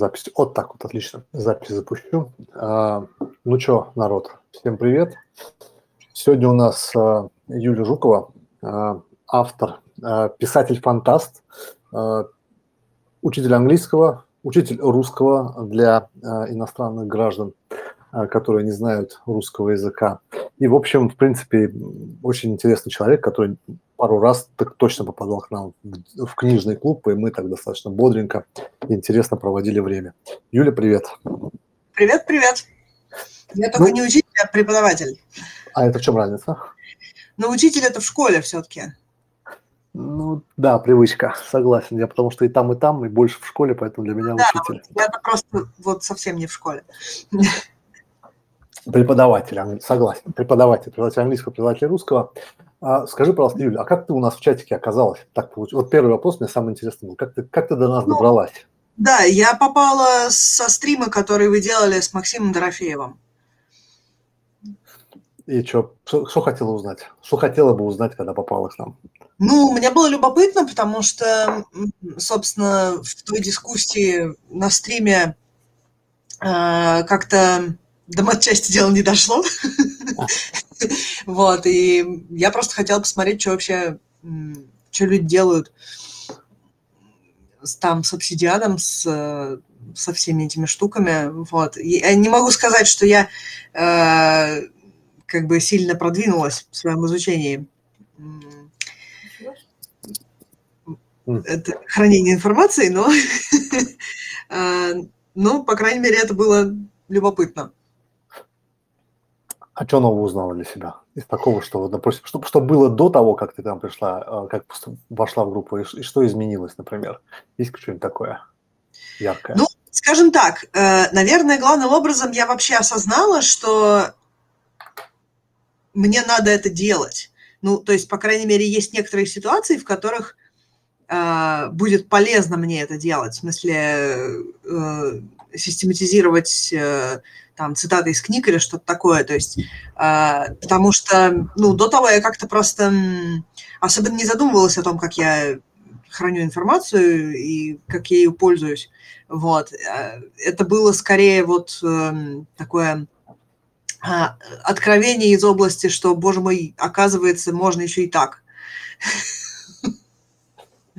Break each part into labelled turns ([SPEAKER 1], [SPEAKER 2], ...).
[SPEAKER 1] Запись. Вот так вот, отлично. Запись запущу. А, ну что, народ, всем привет. Сегодня у нас а, Юлия Жукова, а, автор, писатель-фантаст, учитель английского, учитель русского для иностранных граждан, которые не знают русского языка. И, в общем, в принципе, очень интересный человек, который пару раз так точно попадал к нам в, книжный клуб, и мы так достаточно бодренько и интересно проводили время. Юля, привет.
[SPEAKER 2] Привет, привет. Я только ну, не учитель, а преподаватель.
[SPEAKER 1] А это в чем разница?
[SPEAKER 2] Ну, учитель это в школе все-таки.
[SPEAKER 1] Ну, да, привычка, согласен. Я потому что и там, и там, и больше в школе, поэтому для меня
[SPEAKER 2] да,
[SPEAKER 1] учитель.
[SPEAKER 2] Я просто вот совсем не в школе.
[SPEAKER 1] Преподаватель, согласен. Преподаватель, преподаватель английского, преподаватель русского. А, скажи, пожалуйста, Юля, а как ты у нас в чатике оказалась? Так получилось. Вот первый вопрос мне самый интересный был. Как ты, как ты до нас ну, добралась?
[SPEAKER 2] Да, я попала со стрима, который вы делали с Максимом Дорофеевым.
[SPEAKER 1] И что, что, что хотела узнать? Что хотела бы узнать, когда попала к нам?
[SPEAKER 2] Ну, мне было любопытно, потому что, собственно, в той дискуссии на стриме э, как-то до матчасти дело не дошло. Вот, и я просто хотела посмотреть, что вообще, что люди делают там с обсидианом, с, со всеми этими штуками. Вот. Я не могу сказать, что я э, как бы сильно продвинулась в своем изучении. Это хранение информации, но, э, ну, по крайней мере, это было любопытно.
[SPEAKER 1] А что нового узнала для себя? Из такого, что, допустим, что, что было до того, как ты там пришла, а, как вошла в группу, и, и что изменилось, например? Есть что-нибудь такое яркое?
[SPEAKER 2] Ну, скажем так, э, наверное, главным образом я вообще осознала, что мне надо это делать. Ну, то есть, по крайней мере, есть некоторые ситуации, в которых э, будет полезно мне это делать. В смысле, э, систематизировать там цитаты из книг или что-то такое, то есть, э, потому что, ну, до того я как-то просто особенно не задумывалась о том, как я храню информацию и как я ее пользуюсь, вот, э, это было скорее вот э, такое э, откровение из области, что, боже мой, оказывается, можно еще и так.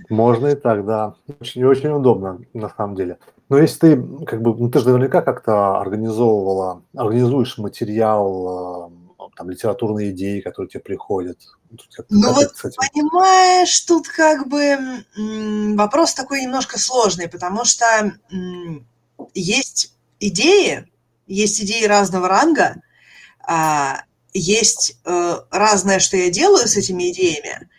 [SPEAKER 1] Можно и так, да. Очень, очень удобно, на самом деле. Но если ты, как бы, ну, ты же наверняка как-то организовывала, организуешь материал, э, там, литературные идеи, которые тебе приходят.
[SPEAKER 2] Ну вот, кстати... понимаешь, тут как бы вопрос такой немножко сложный, потому что есть идеи, есть идеи разного ранга, а, есть э, разное, что я делаю с этими идеями,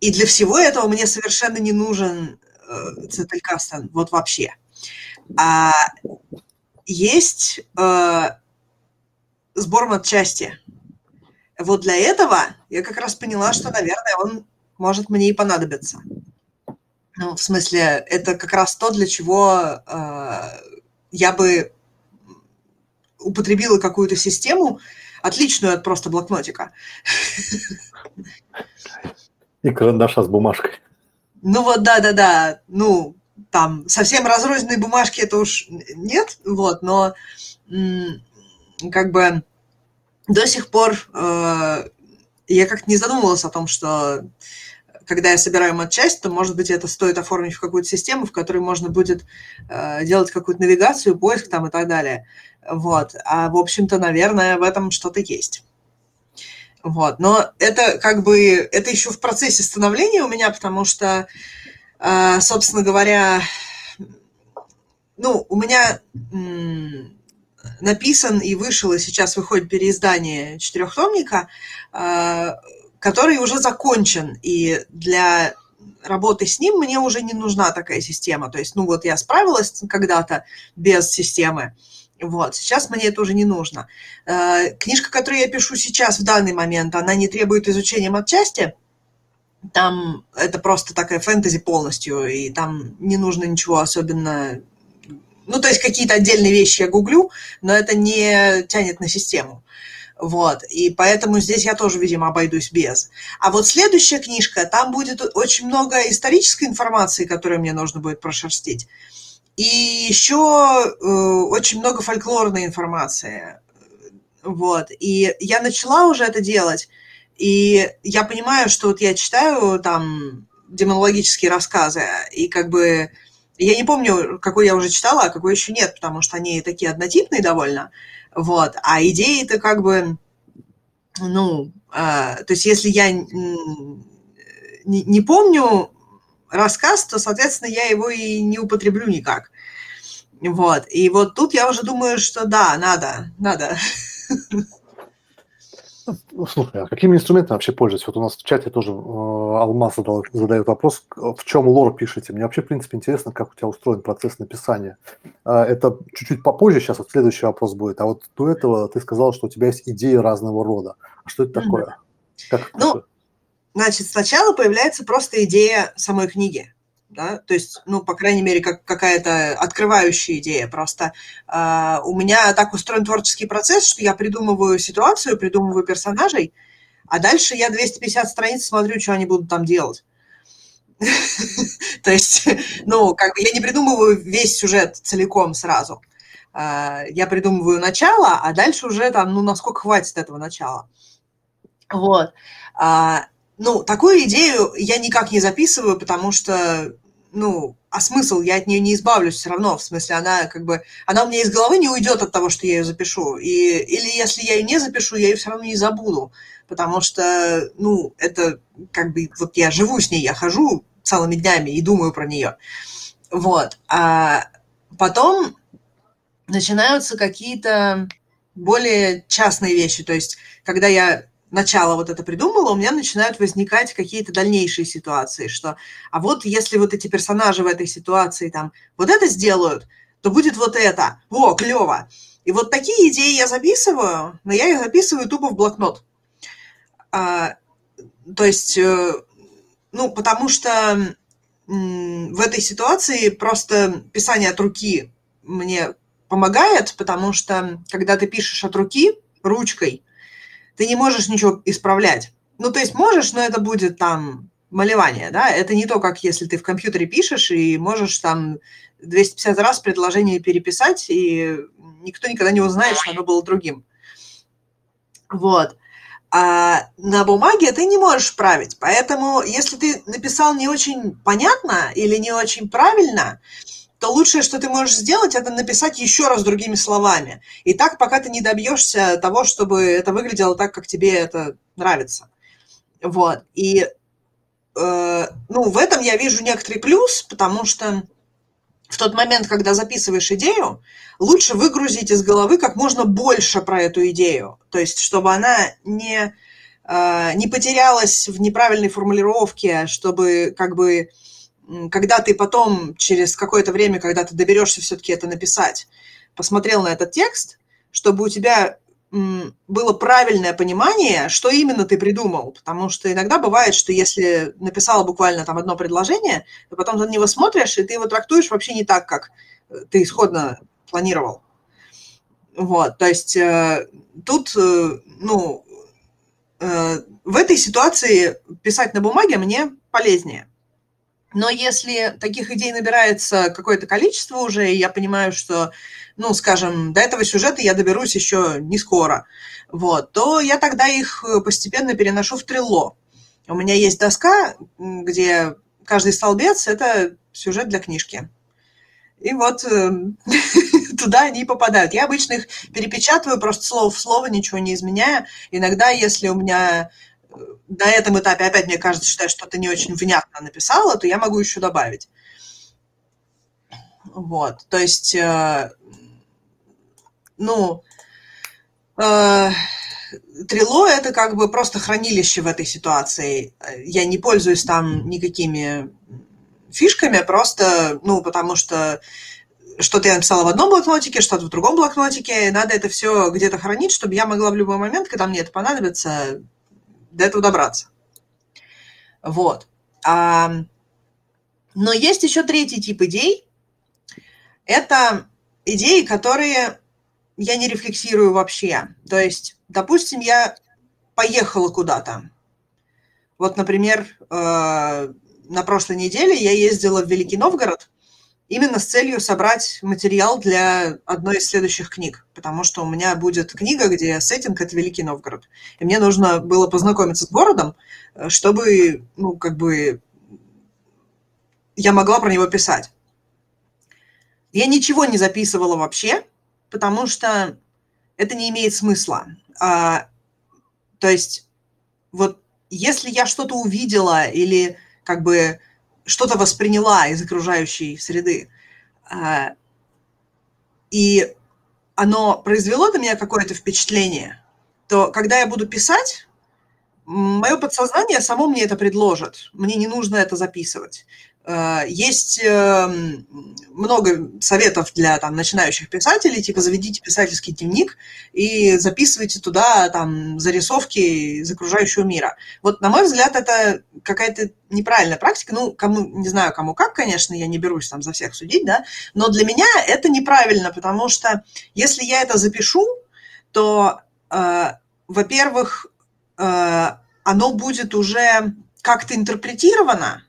[SPEAKER 2] и для всего этого мне совершенно не нужен э, Цетелькастен, вот вообще. А есть э, сбор матчасти. Вот для этого я как раз поняла, что, наверное, он может мне и понадобиться. Ну, в смысле, это как раз то, для чего э, я бы употребила какую-то систему, отличную от просто блокнотика.
[SPEAKER 1] И карандаша с бумажкой.
[SPEAKER 2] Ну вот, да-да-да. Ну, там совсем разрозненной бумажки это уж нет, вот, но как бы до сих пор э, я как-то не задумывалась о том, что когда я собираю матчасть, то, может быть, это стоит оформить в какую-то систему, в которой можно будет э, делать какую-то навигацию, поиск там и так далее. Вот. А, в общем-то, наверное, в этом что-то есть. Вот. Но это как бы, это еще в процессе становления у меня, потому что собственно говоря, ну, у меня написан и вышел, и сейчас выходит переиздание четырехтомника, а, который уже закончен, и для работы с ним мне уже не нужна такая система. То есть, ну вот я справилась когда-то без системы, вот, сейчас мне это уже не нужно. А, книжка, которую я пишу сейчас в данный момент, она не требует изучения матчасти, там это просто такая фэнтези полностью, и там не нужно ничего особенно... Ну, то есть какие-то отдельные вещи я гуглю, но это не тянет на систему. Вот, и поэтому здесь я тоже, видимо, обойдусь без. А вот следующая книжка, там будет очень много исторической информации, которую мне нужно будет прошерстить. И еще э, очень много фольклорной информации. Вот. И я начала уже это делать, и я понимаю, что вот я читаю там демонологические рассказы, и как бы я не помню, какой я уже читала, а какой еще нет, потому что они такие однотипные довольно. Вот. А идеи-то как бы, ну, э, то есть если я не, не помню рассказ, то, соответственно, я его и не употреблю никак. Вот. И вот тут я уже думаю, что да, надо, надо.
[SPEAKER 1] Ну, слушай, а какими инструментами вообще пользуетесь? Вот у нас в чате тоже э, Алмаз задал, задает вопрос, в чем лор пишете? Мне вообще, в принципе, интересно, как у тебя устроен процесс написания. Э, это чуть-чуть попозже, сейчас вот следующий вопрос будет. А вот до этого ты сказал, что у тебя есть идеи разного рода. А что это такое?
[SPEAKER 2] Как ну, такое? значит, сначала появляется просто идея самой книги да, то есть, ну, по крайней мере, как какая-то открывающая идея. Просто э, у меня так устроен творческий процесс, что я придумываю ситуацию, придумываю персонажей, а дальше я 250 страниц смотрю, что они будут там делать. То есть, ну, как бы я не придумываю весь сюжет целиком сразу. А, я придумываю начало, а дальше уже там, ну, насколько хватит этого начала. Вот. Ну, такую идею я никак не записываю, потому что, ну, а смысл? Я от нее не избавлюсь все равно. В смысле, она как бы, она у меня из головы не уйдет от того, что я ее запишу. И, или если я ее не запишу, я ее все равно не забуду. Потому что, ну, это как бы, вот я живу с ней, я хожу целыми днями и думаю про нее. Вот. А потом начинаются какие-то более частные вещи. То есть, когда я начало вот это придумала, у меня начинают возникать какие-то дальнейшие ситуации, что, а вот если вот эти персонажи в этой ситуации там вот это сделают, то будет вот это. Во, клево. И вот такие идеи я записываю, но я их записываю тупо в блокнот. А, то есть, э, ну, потому что в этой ситуации просто писание от руки мне помогает, потому что когда ты пишешь от руки, ручкой, ты не можешь ничего исправлять. Ну, то есть можешь, но это будет там малевание, да, это не то, как если ты в компьютере пишешь и можешь там 250 раз предложение переписать, и никто никогда не узнает, что оно было другим. Вот. А на бумаге ты не можешь править. Поэтому, если ты написал не очень понятно или не очень правильно, то лучшее, что ты можешь сделать, это написать еще раз другими словами. И так, пока ты не добьешься того, чтобы это выглядело так, как тебе это нравится. Вот. И э, ну, в этом я вижу некоторый плюс, потому что в тот момент, когда записываешь идею, лучше выгрузить из головы как можно больше про эту идею. То есть, чтобы она не, э, не потерялась в неправильной формулировке, чтобы как бы когда ты потом, через какое-то время, когда ты доберешься все-таки это написать, посмотрел на этот текст, чтобы у тебя было правильное понимание, что именно ты придумал. Потому что иногда бывает, что если написала буквально там одно предложение, то потом на него смотришь, и ты его трактуешь вообще не так, как э, ты исходно планировал. Вот, то есть э, тут, э, ну, э, в этой ситуации писать на бумаге мне полезнее. Но если таких идей набирается какое-то количество уже, и я понимаю, что, ну, скажем, до этого сюжета я доберусь еще не скоро, вот, то я тогда их э, постепенно переношу в трилло. У меня есть доска, где каждый столбец – это сюжет для книжки. И вот э, туда они попадают. Я обычно их перепечатываю просто слово в слово, ничего не изменяя. Иногда, если у меня на этом этапе опять мне кажется, что я что-то не очень внятно написала, то я могу еще добавить. Вот, то есть, э, ну, э, Трило – это как бы просто хранилище в этой ситуации. Я не пользуюсь там никакими фишками, просто, ну, потому что что-то я написала в одном блокнотике, что-то в другом блокнотике, надо это все где-то хранить, чтобы я могла в любой момент, когда мне это понадобится, до этого добраться. Вот. А, но есть еще третий тип идей. Это идеи, которые я не рефлексирую вообще. То есть, допустим, я поехала куда-то. Вот, например, э, на прошлой неделе я ездила в Великий Новгород, именно с целью собрать материал для одной из следующих книг, потому что у меня будет книга, где сеттинг – это Великий Новгород. И мне нужно было познакомиться с городом, э, чтобы, ну, как бы, я могла про него писать. Я ничего не записывала вообще, потому что это не имеет смысла. А, то есть, вот если я что-то увидела или как бы что-то восприняла из окружающей среды, а, и оно произвело на меня какое-то впечатление, то когда я буду писать, мое подсознание само мне это предложит. Мне не нужно это записывать. Э, есть эм, много советов для там, начинающих писателей, типа заведите писательский дневник и записывайте туда там, зарисовки из окружающего мира. Вот, на мой взгляд, это какая-то неправильная практика. Ну, кому, не знаю, кому как, конечно, я не берусь там за всех судить, да, но для меня это неправильно, потому что если я это запишу, то, э, во-первых, э, оно будет уже как-то интерпретировано,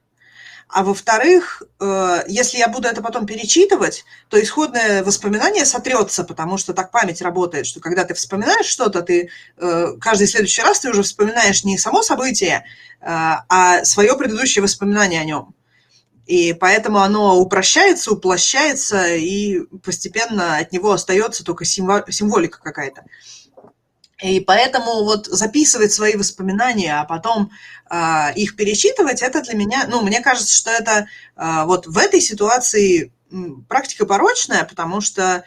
[SPEAKER 2] а во-вторых, э, если я буду это потом перечитывать, то исходное воспоминание сотрется, потому что так память работает, что когда ты вспоминаешь что-то, ты э, каждый следующий раз ты уже вспоминаешь не само событие, э, а свое предыдущее воспоминание о нем. И поэтому оно упрощается, уплощается, и постепенно от него остается только символика какая-то. И поэтому вот записывать свои воспоминания, а потом э, их перечитывать, это для меня, ну, мне кажется, что это э, вот в этой ситуации практика порочная, потому что,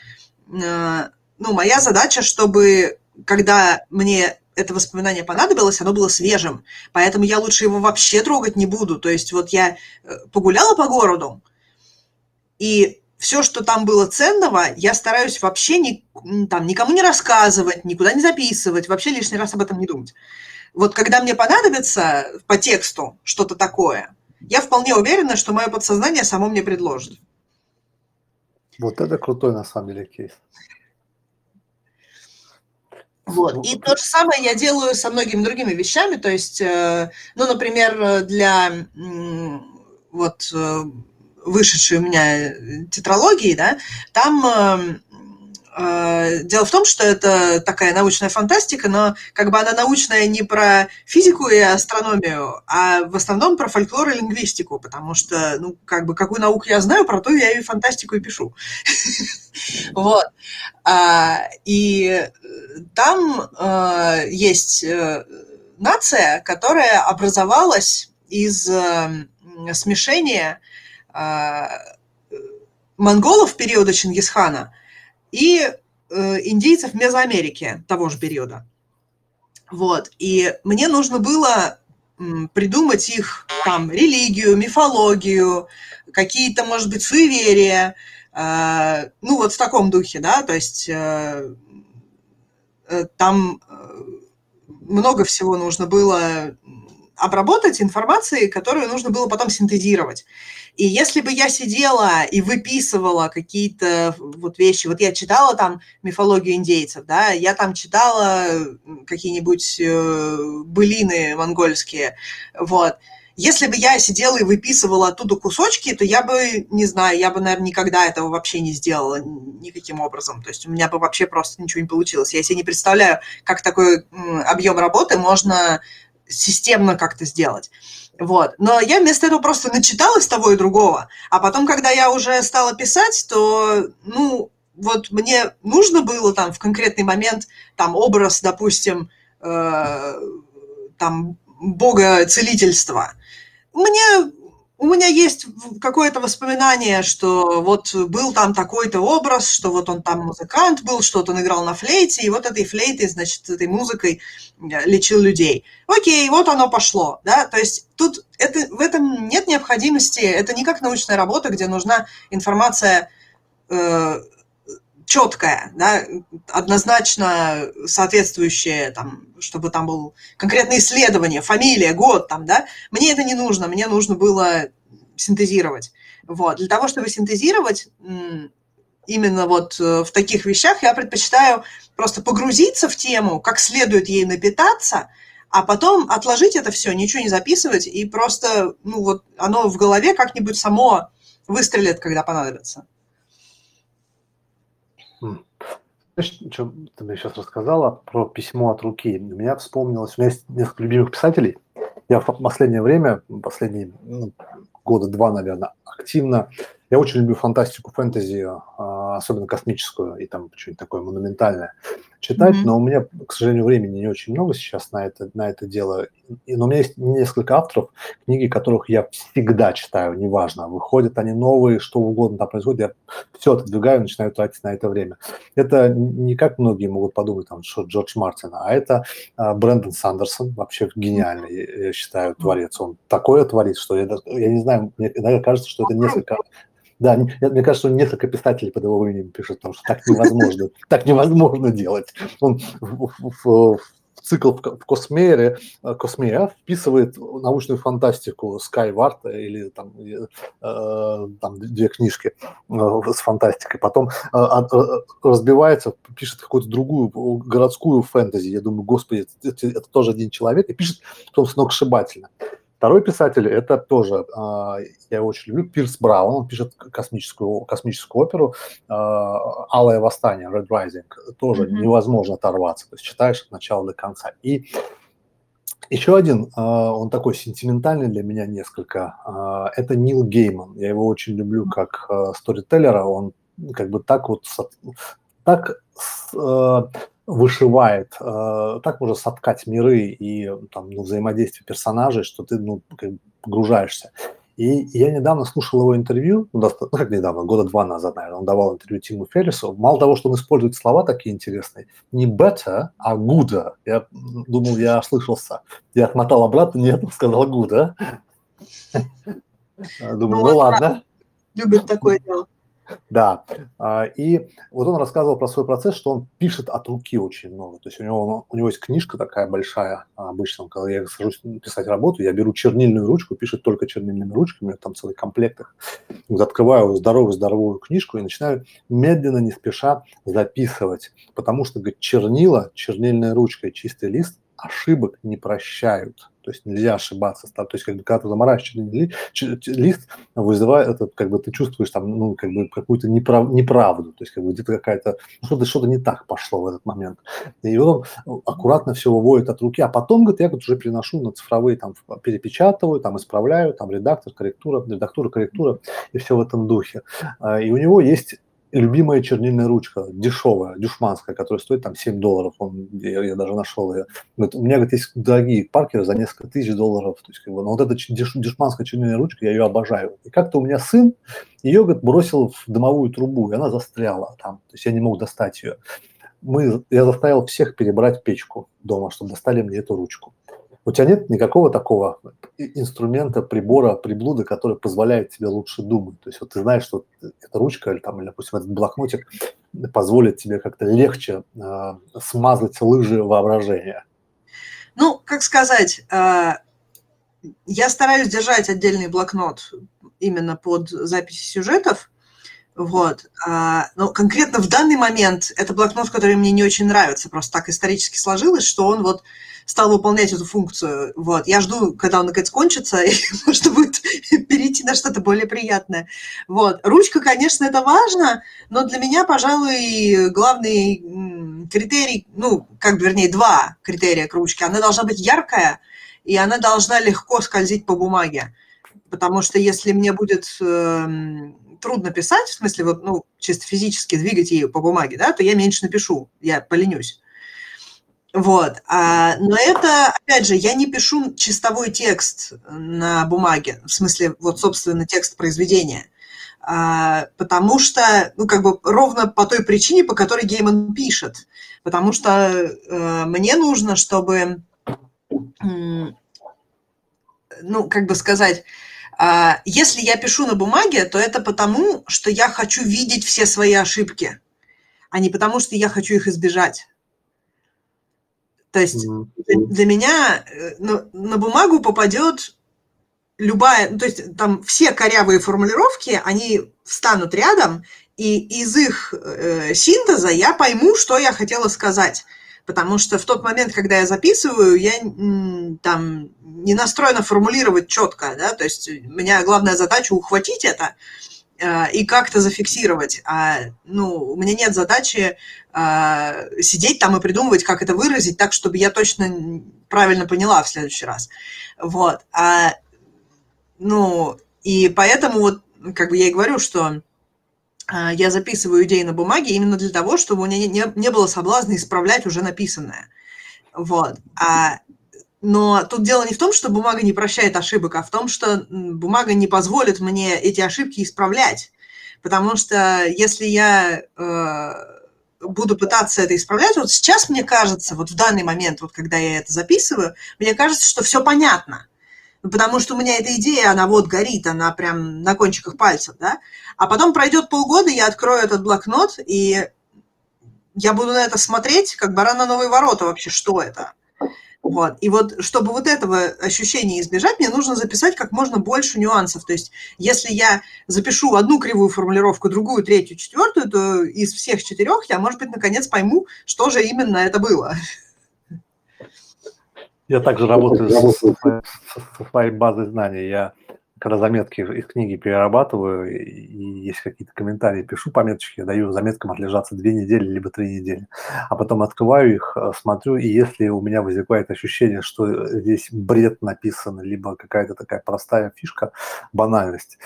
[SPEAKER 2] э, ну, моя задача, чтобы когда мне это воспоминание понадобилось, оно было свежим, поэтому я лучше его вообще трогать не буду. То есть вот я э, погуляла по городу, и все, что там было ценного, я стараюсь вообще ни, там, никому не рассказывать, никуда не записывать, вообще лишний раз об этом не думать. Вот когда мне понадобится по тексту что-то такое, я вполне уверена, что мое подсознание само мне предложит.
[SPEAKER 1] Вот это крутой на самом деле кейс.
[SPEAKER 2] Вот. И то же самое я делаю со многими другими вещами. То есть, э, ну, например, для вот э, вышедшей у меня э, тетралогии, да, там э, э, Дело в том, что это такая научная фантастика, но как бы она научная не про физику и астрономию, а в основном про фольклор и лингвистику, потому что, ну, как бы, какую науку я знаю, про то я и фантастику и пишу. Вот. А, и там есть нация, которая образовалась из смешения монголов периода Чингисхана и э, индейцев Мезоамерики того же периода. Вот. И мне нужно было придумать их там религию, мифологию, какие-то, может быть, суеверия, а, ну вот в таком духе, да, то есть э, э, там много всего нужно было обработать информации, которую нужно было потом синтезировать. И если бы я сидела и выписывала какие-то вот вещи, вот я читала там мифологию индейцев, да, я там читала какие-нибудь э, былины монгольские, вот, если бы я сидела и выписывала оттуда кусочки, то я бы, не знаю, я бы, наверное, никогда этого вообще не сделала никаким образом. То есть у меня бы вообще просто ничего не получилось. Я себе не представляю, как такой объем работы можно системно как-то сделать. Вот. Но я вместо этого просто начиталась того и другого. А потом, когда я уже стала писать, то, ну, вот мне нужно было там в конкретный момент там образ, допустим, э, там бога целительства. Мне у меня есть какое-то воспоминание, что вот был там такой-то образ, что вот он там музыкант был, что-то он играл на флейте, и вот этой флейтой, значит, этой музыкой э, лечил людей. Окей, вот оно пошло, да, то есть тут это, в этом нет необходимости, это не как научная работа, где нужна информация э, четкая, да, однозначно соответствующая, там, чтобы там было конкретное исследование, фамилия, год, там, да, мне это не нужно, мне нужно было синтезировать. Вот. Для того, чтобы синтезировать именно вот э, в таких вещах, я предпочитаю просто погрузиться в тему, как следует ей напитаться, а потом отложить это все, ничего не записывать, и просто, ну вот, оно в голове как-нибудь само выстрелит, когда понадобится.
[SPEAKER 1] Знаешь, что ты мне сейчас рассказала про письмо от руки? У меня вспомнилось, у меня есть несколько любимых писателей. Я в последнее время, последние ну, года два, наверное, активно я очень люблю фантастику, фэнтези, а, особенно космическую и там что-нибудь такое монументальное читать, mm-hmm. но у меня, к сожалению, времени не очень много сейчас на это, на это дело. И, но у меня есть несколько авторов, книги которых я всегда читаю, неважно, выходят они новые, что угодно там происходит, я все отодвигаю, начинаю тратить на это время. Это не как многие могут подумать, там, что Джордж Мартин, а это а, Брэндон Сандерсон, вообще гениальный, я считаю, творец. Он такое творит, что я, я не знаю, мне иногда кажется, что это несколько да, мне кажется, он несколько писателей под его именем пишет, потому что так невозможно, так невозможно делать. Он в, цикл в Космере, э, Космея вписывает научную фантастику Skyward или там, э, там две книжки э, с фантастикой, потом э, э, разбивается, пишет какую-то другую городскую фэнтези. Я думаю, господи, это, это тоже один человек, и пишет потом сногсшибательно. Второй писатель – это тоже, а, я его очень люблю, Пирс Браун, он пишет космическую, космическую оперу а, «Алое восстание», Red Rising, тоже mm-hmm. невозможно оторваться, то есть читаешь от начала до конца. И еще один, а, он такой сентиментальный для меня несколько, это Нил Гейман. Я его очень люблю как сторителлера, он как бы так вот так вышивает, э, так можно соткать миры и там, ну, взаимодействие персонажей, что ты ну, как бы погружаешься. И я недавно слушал его интервью, ну, ну как недавно, года два назад, наверное, он давал интервью Тиму Феррису. Мало того, что он использует слова такие интересные, не better, а good. Я думал, я ослышался. Я отмотал обратно, нет, сказал good. Думаю, ну, ну ладно.
[SPEAKER 2] Любит такое дело.
[SPEAKER 1] Да, а, и вот он рассказывал про свой процесс, что он пишет от руки очень много. То есть у него, у него есть книжка такая большая, а, обычно, когда я сажусь писать работу, я беру чернильную ручку, пишет только чернильными ручками, там целый комплект их. Вот открываю здоровую-здоровую книжку и начинаю медленно, не спеша записывать, потому что, говорит, чернила, чернильная ручка и чистый лист ошибок не прощают. То есть нельзя ошибаться. То есть, как бы, когда ты заморачиваешь лист, вызывает это, как бы ты чувствуешь там, ну, как бы какую-то неправ, неправду. То есть, как бы где-то какая-то, ну, что-то, что-то не так пошло в этот момент. И он аккуратно все выводит от руки, а потом, говорит, я говорит, уже переношу на цифровые, там, перепечатываю, там, исправляю, там, редактор, корректура, редактура, корректура, и все в этом духе. А, и у него есть любимая чернильная ручка, дешевая, дюшманская, которая стоит там 7 долларов, он, я, я даже нашел ее. Говорит, у меня, говорит, есть дорогие паркеры за несколько тысяч долларов, то есть, как бы, но вот эта деш, дюшманская чернильная ручка, я ее обожаю. И как-то у меня сын ее, говорит, бросил в дымовую трубу, и она застряла там, то есть я не мог достать ее. Мы, я заставил всех перебрать печку дома, чтобы достали мне эту ручку у тебя нет никакого такого инструмента, прибора, приблуды, который позволяет тебе лучше думать. То есть вот ты знаешь, что эта ручка или, там, или допустим, этот блокнотик позволит тебе как-то легче э, смазать лыжи воображения.
[SPEAKER 2] Ну, как сказать, э, я стараюсь держать отдельный блокнот именно под записи сюжетов, вот. А, но конкретно в данный момент это блокнот, который мне не очень нравится. Просто так исторически сложилось, что он вот стал выполнять эту функцию. Вот. Я жду, когда он наконец кончится, и можно будет перейти на что-то более приятное. Вот. Ручка, конечно, это важно, но для меня, пожалуй, главный критерий, ну, как бы, вернее, два критерия к ручке. Она должна быть яркая, и она должна легко скользить по бумаге. Потому что если мне будет э, трудно писать, в смысле, вот, ну, чисто физически двигать ее по бумаге, да, то я меньше напишу, я поленюсь. Вот. А, но это, опять же, я не пишу чистовой текст на бумаге, в смысле, вот, собственно, текст произведения. А, потому что, ну, как бы ровно по той причине, по которой Гейман пишет. Потому что э, мне нужно, чтобы, ну, как бы сказать, если я пишу на бумаге, то это потому, что я хочу видеть все свои ошибки, а не потому, что я хочу их избежать. То есть mm-hmm. для, для меня э, на, на бумагу попадет любая, ну, то есть там все корявые формулировки, они встанут рядом, и из их э, синтеза я пойму, что я хотела сказать. Потому что в тот момент, когда я записываю, я там не настроена формулировать четко, да, то есть у меня главная задача ухватить это, и как-то зафиксировать. А, ну, у меня нет задачи а, сидеть там и придумывать, как это выразить так, чтобы я точно правильно поняла в следующий раз. Вот. А, ну, и поэтому вот, как бы я и говорю, что я записываю идеи на бумаге именно для того, чтобы у меня не, не было соблазна исправлять уже написанное. Вот. А, но тут дело не в том, что бумага не прощает ошибок, а в том, что бумага не позволит мне эти ошибки исправлять. Потому что если я э, буду пытаться это исправлять, вот сейчас мне кажется, вот в данный момент, вот когда я это записываю, мне кажется, что все понятно. Ну, потому что у меня эта идея, она вот горит, она прям на кончиках пальцев, да. А потом пройдет полгода, я открою этот блокнот, и я буду на это смотреть, как баран на новые ворота вообще, что это. Вот. И вот, чтобы вот этого ощущения избежать, мне нужно записать как можно больше нюансов. То есть, если я запишу одну кривую формулировку, другую, третью, четвертую, то из всех четырех я, может быть, наконец пойму, что же именно это было.
[SPEAKER 1] Я также работаю со, со своей базой знаний. Я когда заметки из книги перерабатываю и есть какие-то комментарии, пишу пометочки, я даю заметкам отлежаться две недели либо три недели. А потом открываю их, э, смотрю, и если у меня возникает ощущение, что здесь бред написан, либо какая-то такая простая фишка, банальность,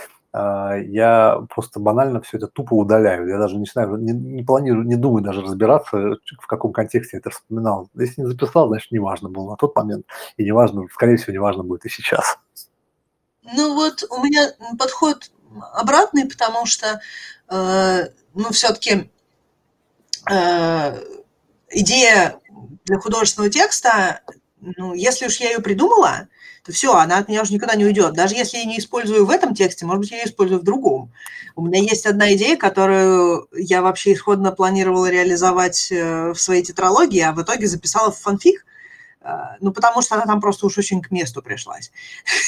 [SPEAKER 1] я просто банально все это тупо удаляю. Я даже не знаю, не, не планирую, не думаю даже разбираться, в каком контексте это вспоминал. Если не записал, значит, не важно было на тот момент. И не важно, скорее всего, не важно будет и сейчас.
[SPEAKER 2] Ну вот у меня подход обратный, потому что, э, ну, все-таки э, идея для художественного текста, ну, если уж я ее придумала, то все, она от меня уже никогда не уйдет. Даже если я не использую в этом тексте, может быть, я ее использую в другом. У меня есть одна идея, которую я вообще исходно планировала реализовать э, в своей тетралогии, а в итоге записала в фанфик, э, ну, потому что она там просто уж очень к месту пришлась.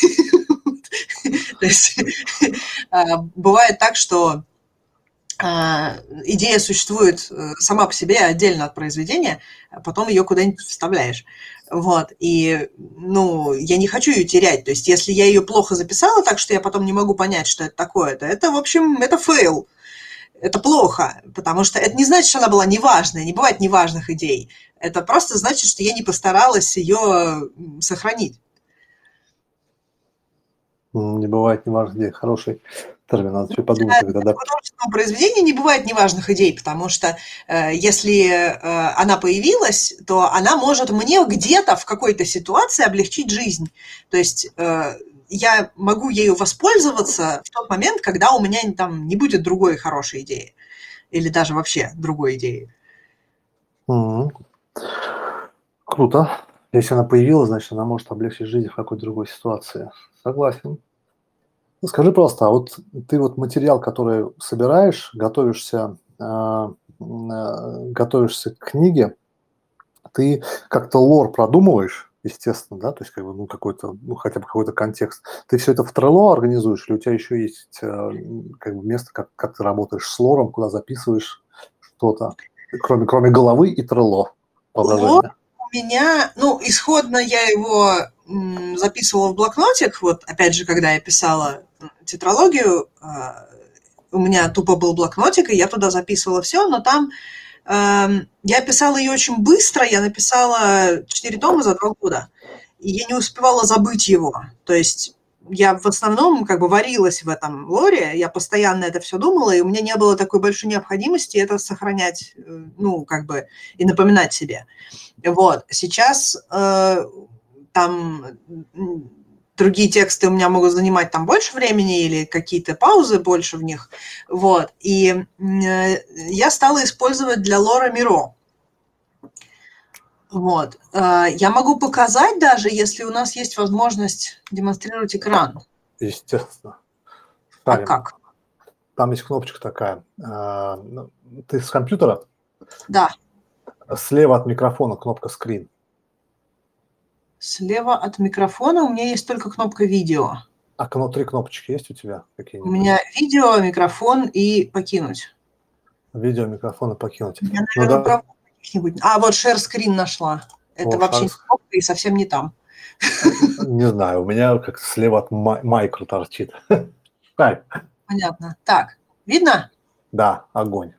[SPEAKER 2] То есть а, бывает так, что идея существует э, сама по себе отдельно от произведения, а потом ее куда-нибудь вставляешь. Вот, и, ну, я не хочу ее терять, то есть если я ее плохо записала так, что я потом не могу понять, что это такое, то это, в общем, это fail, это плохо, потому что это не значит, что она была неважная, не бывает неважных идей, это просто значит, что я не постаралась ее сохранить.
[SPEAKER 1] Не бывает неважных идей. Хороший термин, надо еще подумать. Да, когда,
[SPEAKER 2] да. В художественном произведении не бывает неважных идей, потому что э, если э, она появилась, то она может мне где-то в какой-то ситуации облегчить жизнь. То есть э, я могу ею воспользоваться в тот момент, когда у меня там не будет другой хорошей идеи. Или даже вообще другой идеи.
[SPEAKER 1] Mm-hmm. Круто. Если она появилась, значит, она может облегчить жизнь в какой-то другой ситуации. Согласен. Ну, скажи просто, а вот ты вот материал, который собираешь, готовишься, э, готовишься к книге, ты как-то лор продумываешь, естественно, да, то есть как бы, ну, какой-то, ну, хотя бы какой-то контекст. Ты все это в Trello организуешь, или у тебя еще есть э, как бы место, как, как ты работаешь с лором, куда записываешь что-то, кроме, кроме головы и Trello?
[SPEAKER 2] Лор у меня, ну, исходно я его записывала в блокнотик, вот опять же, когда я писала тетралогию, а, у меня тупо был блокнотик, и я туда записывала все, но там э, я писала ее очень быстро, я написала 4 тома за 2 года, и я не успевала забыть его. То есть я в основном как бы варилась в этом лоре, я постоянно это все думала, и у меня не было такой большой необходимости это сохранять, э, ну, как бы, и напоминать себе. Вот, сейчас э, там другие тексты у меня могут занимать там больше времени или какие-то паузы больше в них, вот, и э, я стала использовать для лора Миро. Вот. Э, я могу показать даже, если у нас есть возможность демонстрировать экран.
[SPEAKER 1] Естественно.
[SPEAKER 2] А как?
[SPEAKER 1] Там есть кнопочка такая. Э, ну, ты с компьютера?
[SPEAKER 2] Да.
[SPEAKER 1] Слева от микрофона кнопка «Скрин».
[SPEAKER 2] Слева от микрофона у меня есть только кнопка «Видео».
[SPEAKER 1] А внутри кнопочки есть у тебя
[SPEAKER 2] какие-нибудь? У меня видео, микрофон и покинуть.
[SPEAKER 1] Видео, микрофон и покинуть.
[SPEAKER 2] Я, наверное, ну, да каких-нибудь. А, вот share screen нашла. Это О, вообще шар... не и совсем не там.
[SPEAKER 1] Не знаю, у меня как слева от майкро торчит.
[SPEAKER 2] Понятно. Так, видно?
[SPEAKER 1] Да, огонь.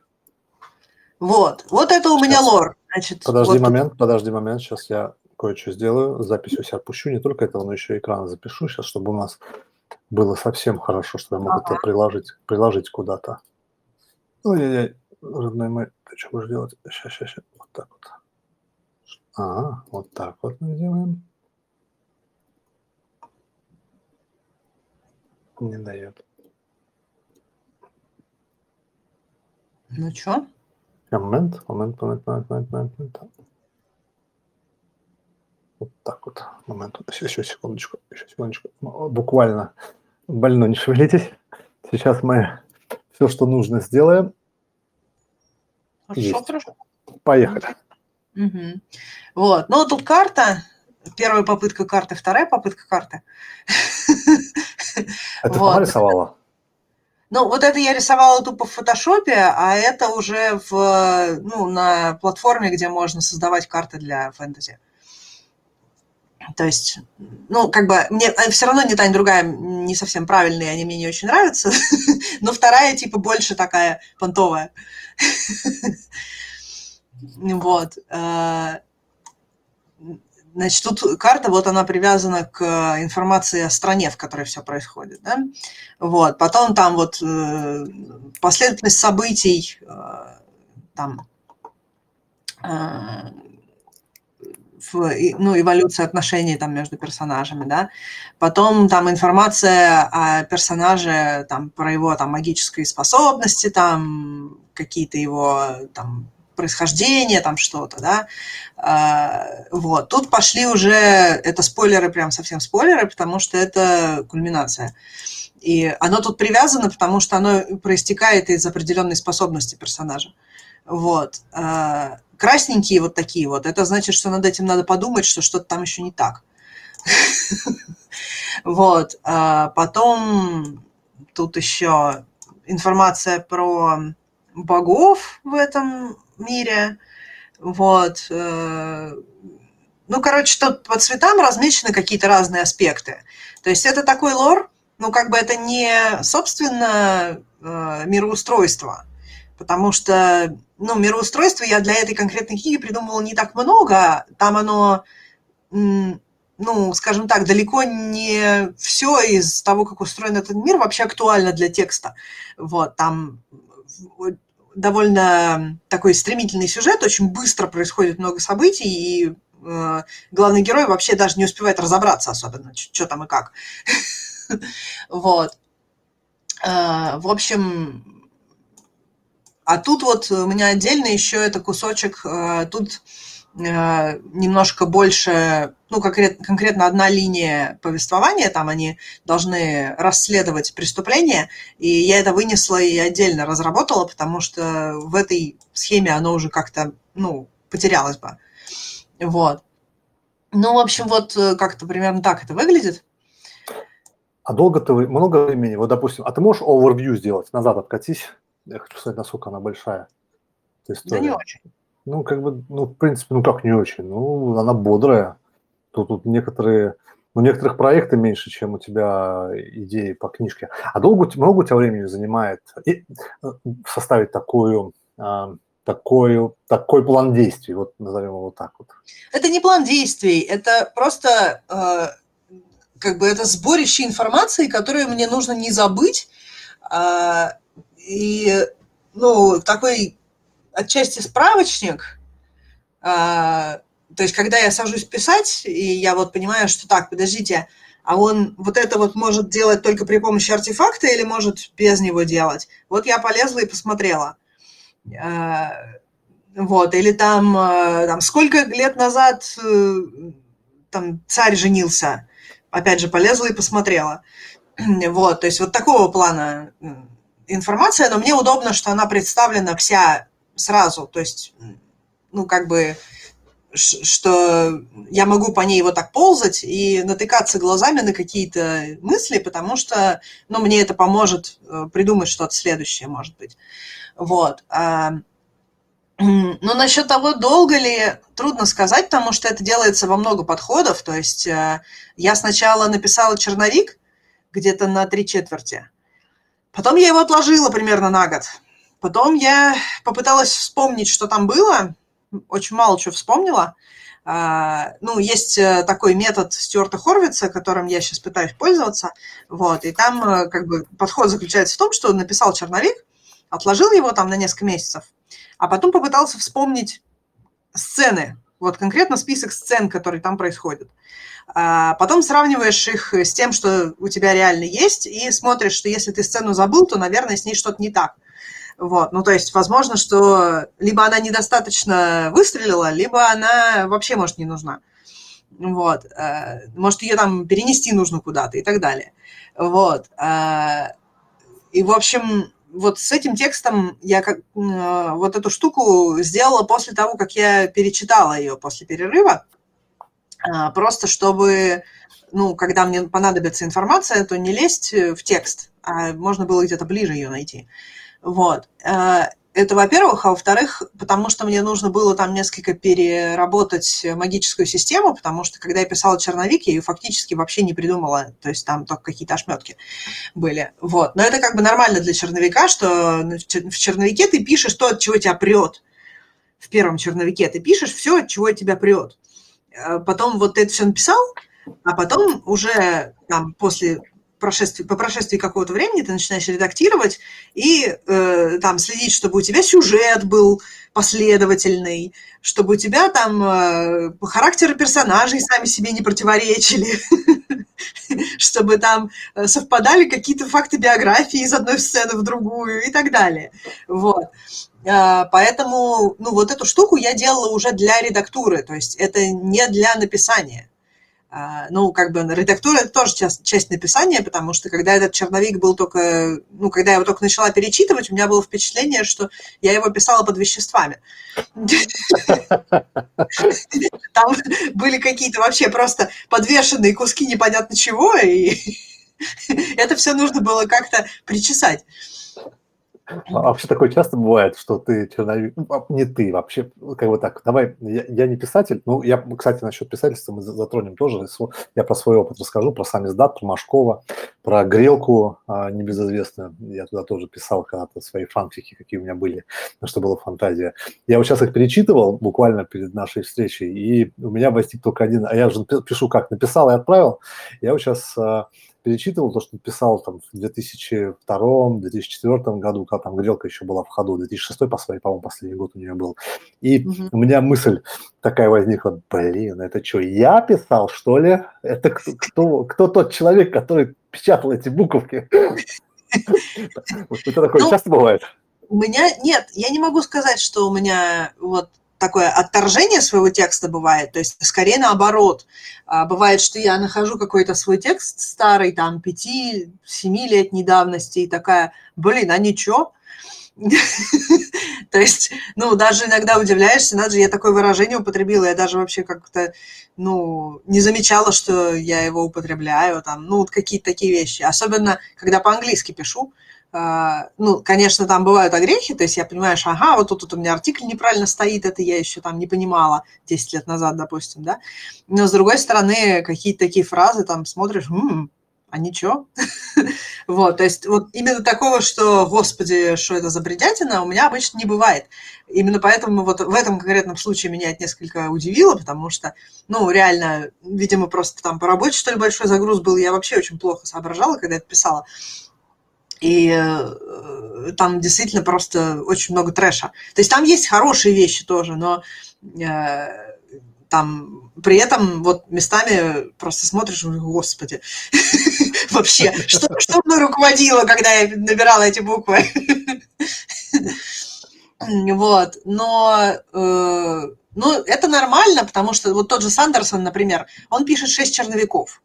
[SPEAKER 2] Вот, вот это у сейчас. меня лор.
[SPEAKER 1] Значит, подожди вот момент, тут... подожди момент, сейчас я кое-что сделаю, запись у себя пущу, не только этого, но еще экран запишу сейчас, чтобы у нас было совсем хорошо, что я мог ага. это приложить, приложить куда-то. Ой-ой-ой, родной мой, ты что будешь делать? Сейчас, сейчас, сейчас, вот так вот. Ага, вот так вот мы делаем. Не дает.
[SPEAKER 2] Ну что?
[SPEAKER 1] Момент, момент, момент, момент, момент, момент, момент. Вот так вот. Момент. Еще, секундочку. Еще секундочку. Буквально больно не шевелитесь. Сейчас мы все, что нужно, сделаем.
[SPEAKER 2] Хорошо, Есть. хорошо.
[SPEAKER 1] Поехали.
[SPEAKER 2] Угу. Вот. Ну, тут карта. Первая попытка карты, вторая попытка карты.
[SPEAKER 1] Это вот. сама рисовала?
[SPEAKER 2] Ну, вот это я рисовала тупо в фотошопе, а это уже в, ну, на платформе, где можно создавать карты для фэнтези. То есть, ну, как бы, мне э, все равно ни та, ни другая не совсем правильные, они мне не очень нравятся, но вторая, типа, больше такая понтовая. Вот. Э, Значит, тут карта, вот она привязана к информации о стране, в которой все происходит. Да? Вот. Потом там вот э, последовательность событий, э, там, ну, эволюция отношений там между персонажами, да. Потом там информация о персонаже, там, про его там магические способности, там, какие-то его там происхождение, там что-то, да, а, вот. Тут пошли уже, это спойлеры, прям совсем спойлеры, потому что это кульминация. И оно тут привязано, потому что оно проистекает из определенной способности персонажа. Вот. А, красненькие вот такие вот, это значит, что над этим надо подумать, что что-то там еще не так. Вот. А потом тут еще информация про богов в этом мире. Вот. Э, ну, короче, тут по цветам размечены какие-то разные аспекты. То есть это такой лор, ну, как бы это не, собственно, э, мироустройство, потому что, ну, мироустройство я для этой конкретной книги придумывала не так много, там оно, ну, скажем так, далеко не все из того, как устроен этот мир, вообще актуально для текста. Вот, там довольно такой стремительный сюжет, очень быстро происходит много событий, и э, главный герой вообще даже не успевает разобраться особенно, что там и как. Вот. Э, в общем, а тут вот у меня отдельно еще это кусочек, э, тут Э, немножко больше, ну, конкрет, конкретно одна линия повествования, там они должны расследовать преступление, и я это вынесла и отдельно разработала, потому что в этой схеме оно уже как-то, ну, потерялось бы. Вот. Ну, в общем, вот э, как-то примерно так это выглядит.
[SPEAKER 1] А долго ты, много времени, вот, допустим, а ты можешь overview сделать, назад откатись, я хочу сказать, насколько она большая.
[SPEAKER 2] Да не очень.
[SPEAKER 1] Ну, как бы, ну, в принципе, ну как не очень. Ну, она бодрая. Тут, тут некоторые, ну, некоторых проекты меньше, чем у тебя идеи по книжке. А долго, много у тебя времени занимает и, э, составить такую, а, такой, такой план действий, вот назовем его вот так вот?
[SPEAKER 2] Это не план действий, это просто э, как бы это сборище информации, которую мне нужно не забыть. Э, и, ну, такой отчасти справочник. А, то есть, когда я сажусь писать, и я вот понимаю, что так, подождите, а он вот это вот может делать только при помощи артефакта или может без него делать? Вот я полезла и посмотрела. А, вот, или там, а, там сколько лет назад э, там царь женился, опять же, полезла и посмотрела. Вот, то есть вот такого плана информация, но мне удобно, что она представлена вся сразу, то есть, ну, как бы, что я могу по ней вот так ползать и натыкаться глазами на какие-то мысли, потому что, ну, мне это поможет э, придумать что-то следующее, может быть. Вот. А, но насчет того, долго ли, трудно сказать, потому что это делается во много подходов. То есть э, я сначала написала черновик где-то на три четверти, Потом я его отложила примерно на год. Потом я попыталась вспомнить, что там было. Очень мало чего вспомнила. А, ну, есть э, такой метод Стюарта Хорвица, которым я сейчас пытаюсь пользоваться. Вот, и там э, как бы подход заключается в том, что написал черновик, отложил его там на несколько месяцев, а потом попытался вспомнить сцены, вот конкретно список сцен, которые там происходят. А потом сравниваешь их с тем, что у тебя реально есть, и смотришь, что если ты сцену забыл, то, наверное, с ней что-то не так. Вот, ну, то есть, возможно, что либо она недостаточно выстрелила, либо она вообще, может, не нужна. Вот, э, может, ее там перенести нужно куда-то и так далее. Вот, э, и, в общем, вот с этим текстом я как, вот эту штуку сделала после того, как я перечитала ее после перерыва, а, просто чтобы, ну, когда мне понадобится информация, то не лезть в текст, а можно было где-то ближе ее найти. Вот. Это, во-первых, а во-вторых, потому что мне нужно было там несколько переработать магическую систему, потому что когда я писала черновик, я ее фактически вообще не придумала, то есть там только какие-то ошметки были. Вот. Но это как бы нормально для черновика, что в черновике ты пишешь то, от чего тебя прет. В первом черновике ты пишешь все, от чего тебя прет. Э, потом вот ты это все написал, а потом уже там после прошествии, по прошествии какого-то времени ты начинаешь редактировать и э, там следить, чтобы у тебя сюжет был последовательный, чтобы у тебя там э, характеры персонажей сами себе не противоречили, чтобы там э, совпадали какие-то факты биографии из одной сцены в другую и так далее. Вот. Э, поэтому, ну, вот эту штуку я делала уже для редактуры, то есть это не для написания. А, ну, как бы редактура – это тоже часть, часть написания, потому что когда этот черновик был только, ну, когда я его только начала перечитывать, у меня было впечатление, что я его писала под веществами. Там были какие-то вообще просто подвешенные куски непонятно чего, и это все нужно было как-то причесать.
[SPEAKER 1] А вообще такое часто бывает, что ты черновик, ну, а, не ты вообще, как бы так, давай, я, я не писатель, ну, я, кстати, насчет писательства мы затронем тоже, я про свой опыт расскажу, про сам издат, про Машкова, про Грелку а, небезызвестную, я туда тоже писал когда-то свои фанфики, какие у меня были, на что была фантазия. Я вот сейчас их перечитывал буквально перед нашей встречей, и у меня возник только один, а я же пишу как, написал и отправил, я вот сейчас а, перечитывал то, что писал там в 2002-2004 году, когда там грелка еще была в ходу, 2006 по своей, по-моему, последний год у нее был. И угу. у меня мысль такая возникла, блин, это что, я писал, что ли? Это кто, кто, кто тот человек, который печатал эти буковки? Это такое ну, часто бывает?
[SPEAKER 2] У меня нет, я не могу сказать, что у меня вот такое отторжение своего текста бывает, то есть скорее наоборот. А, бывает, что я нахожу какой-то свой текст старый, там, 5-7 лет недавности, и такая, блин, а ничего? То есть, ну, даже иногда удивляешься, надо же, я такое выражение употребила, я даже вообще как-то, ну, не замечала, что я его употребляю, там, ну, вот какие-то такие вещи. Особенно, когда по-английски пишу, ну, конечно, там бывают огрехи, то есть я понимаю, что, ага, вот тут, тут у меня артикль неправильно стоит, это я еще там не понимала 10 лет назад, допустим, да, но с другой стороны, какие-то такие фразы там смотришь, м-м, а ничего. вот, то есть вот именно такого, что, господи, что это за бредятина, у меня обычно не бывает. Именно поэтому вот в этом конкретном случае меня это несколько удивило, потому что, ну, реально, видимо, просто там по работе, что ли, большой загруз был, я вообще очень плохо соображала, когда это писала. И э, там действительно просто очень много трэша. То есть там есть хорошие вещи тоже, но э, там при этом вот местами просто смотришь, господи, вообще, что, что мной руководило, когда я набирала эти буквы? Вот, но, э, ну, это нормально, потому что вот тот же Сандерсон, например, он пишет шесть черновиков.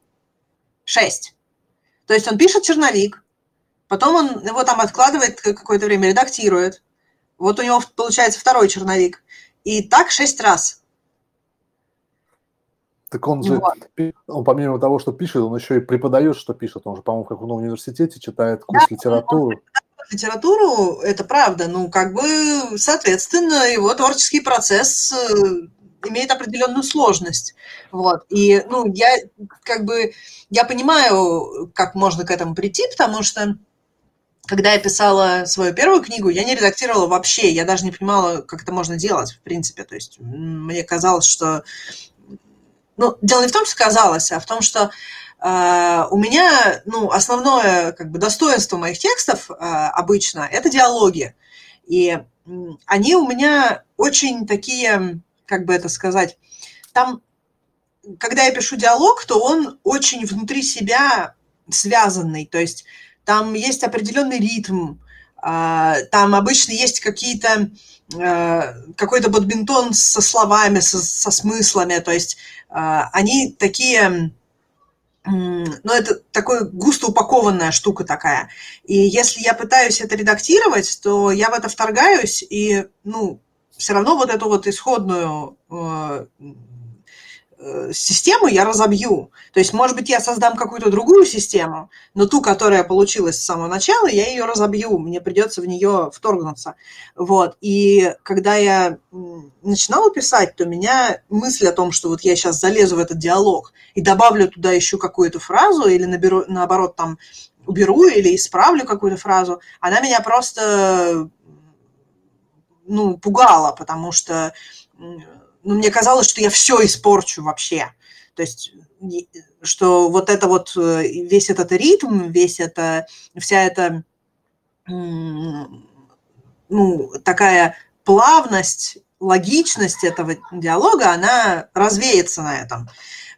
[SPEAKER 2] Шесть. То есть он пишет черновик, Потом он его там откладывает какое-то время, редактирует. Вот у него получается второй черновик. И так шесть раз.
[SPEAKER 1] Так он же, вот. он помимо того, что пишет, он еще и преподает, что пишет. Он же, по-моему, как в университете читает курс да, литературы.
[SPEAKER 2] Литературу, это правда. Ну, как бы, соответственно, его творческий процесс э, имеет определенную сложность. Вот. И, ну, я как бы, я понимаю, как можно к этому прийти, потому что когда я писала свою первую книгу, я не редактировала вообще, я даже не понимала, как это можно делать, в принципе. То есть мне казалось, что... Ну, дело не в том, что казалось, а в том, что э, у меня, ну, основное, как бы, достоинство моих текстов э, обычно – это диалоги. И они у меня очень такие, как бы это сказать, там, когда я пишу диалог, то он очень внутри себя связанный, то есть там есть определенный ритм, а, там обычно есть какие-то а, какой-то бадминтон со словами, со, со смыслами, то есть а, они такие, ну, это такой густо упакованная штука такая. И если я пытаюсь это редактировать, то я в это вторгаюсь, и, ну, все равно вот эту вот исходную систему я разобью. То есть, может быть, я создам какую-то другую систему, но ту, которая получилась с самого начала, я ее разобью, мне придется в нее вторгнуться. Вот. И когда я начинала писать, то меня мысль о том, что вот я сейчас залезу в этот диалог и добавлю туда еще какую-то фразу или наберу, наоборот там уберу или исправлю какую-то фразу, она меня просто ну, пугала, потому что ну, мне казалось, что я все испорчу вообще. То есть, что вот это вот, э, весь этот ритм, весь это, вся эта, ну, такая плавность, логичность этого диалога, она развеется на этом.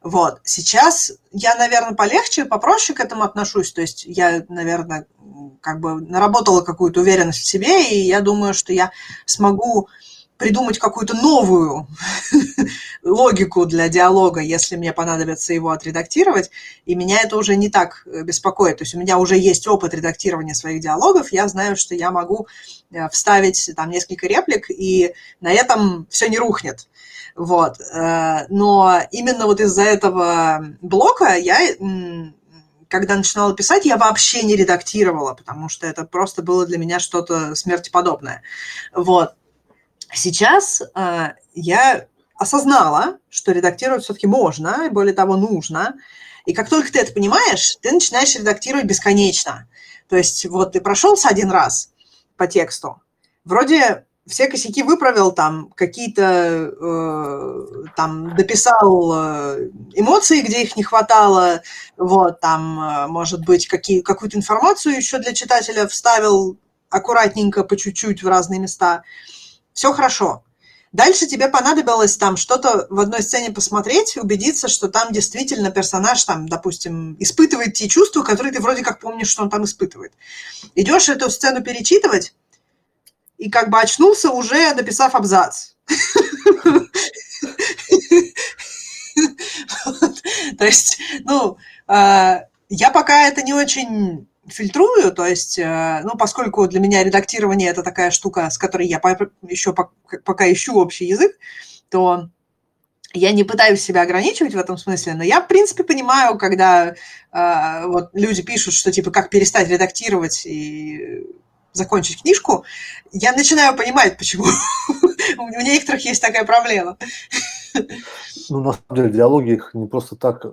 [SPEAKER 2] Вот. Сейчас я, наверное, полегче, попроще к этому отношусь. То есть я, наверное, как бы наработала какую-то уверенность в себе, и я думаю, что я смогу придумать какую-то новую логику для диалога, если мне понадобится его отредактировать, и меня это уже не так э, беспокоит. То есть у меня уже есть опыт редактирования своих диалогов, я знаю, что я могу э, вставить там несколько реплик, и на этом все не рухнет. Вот. Э, но именно вот из-за этого блока я когда начинала писать, я вообще не редактировала, потому что это просто было для меня что-то смертеподобное. Вот. Сейчас э, я осознала, что редактировать все-таки можно, и более того, нужно. И как только ты это понимаешь, ты начинаешь редактировать бесконечно. То есть вот ты прошелся один раз по тексту, вроде все косяки выправил, там какие-то, э, там дописал э, эмоции, где их не хватало, вот, там, э, может быть, какие, какую-то информацию еще для читателя вставил аккуратненько, по чуть-чуть в разные места – все хорошо. Дальше тебе понадобилось там что-то в одной сцене посмотреть, убедиться, что там действительно персонаж, там, допустим, испытывает те чувства, которые ты вроде как помнишь, что он там испытывает. Идешь эту сцену перечитывать, и как бы очнулся уже, написав абзац. То есть, ну, а, я пока это не очень фильтрую, то есть, э, ну, поскольку для меня редактирование это такая штука, с которой я еще пока ищу общий язык, то я не пытаюсь себя ограничивать в этом смысле, но я, в принципе, понимаю, когда э, вот люди пишут, что типа как перестать редактировать и закончить книжку, я начинаю понимать, почему у некоторых есть такая проблема.
[SPEAKER 1] Ну, на самом деле, диалоги их не просто так.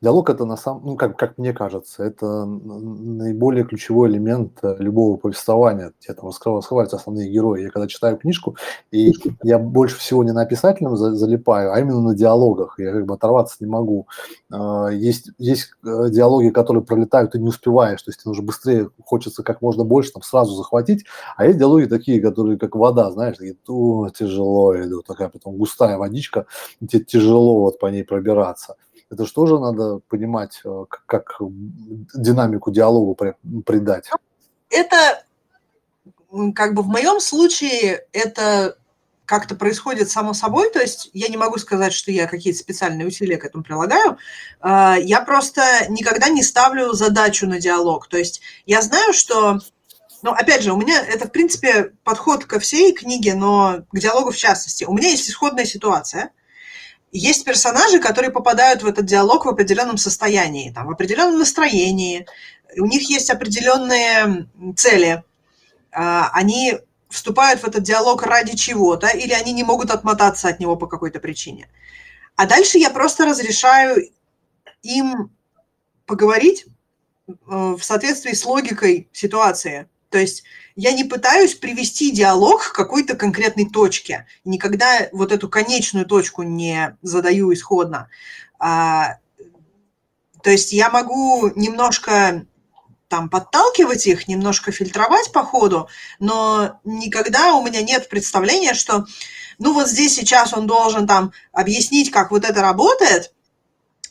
[SPEAKER 1] Диалог это на самом, ну, как, как мне кажется, это наиболее ключевой элемент э, любого повествования. Где там раскрываются основные герои. Я когда читаю книжку, и я больше всего не на описательном залипаю, а именно на диалогах. Я как бы оторваться не могу. А, есть, есть э, диалоги, которые пролетают, и не успеваешь. То есть тебе нужно быстрее, хочется как можно больше там сразу захватить. А есть диалоги такие, которые как вода, знаешь, такие, тяжело идут, такая потом густая водичка, тебе тяжело вот по ней пробираться. Это же тоже надо понимать, э, как динамику диалогу придать.
[SPEAKER 2] Это, как бы в моем случае, это как-то происходит само собой, то есть я не могу сказать, что я какие-то специальные усилия к этому прилагаю, а, я просто никогда не ставлю задачу на диалог, то есть я знаю, что но опять же, у меня это, в принципе, подход ко всей книге, но к диалогу в частности. У меня есть исходная ситуация. Есть персонажи, которые попадают в этот диалог в определенном состоянии, там, в определенном настроении. У них есть определенные цели. А, они вступают в этот диалог ради чего-то, или они не могут отмотаться от него по какой-то причине. А дальше я просто разрешаю им поговорить э, в соответствии с логикой ситуации. То есть я не пытаюсь привести диалог к какой-то конкретной точке. Никогда вот эту конечную точку не задаю исходно. А, то есть я могу немножко там подталкивать их, немножко фильтровать по ходу, но никогда у меня нет представления, что ну вот здесь сейчас он должен там объяснить, как вот это работает,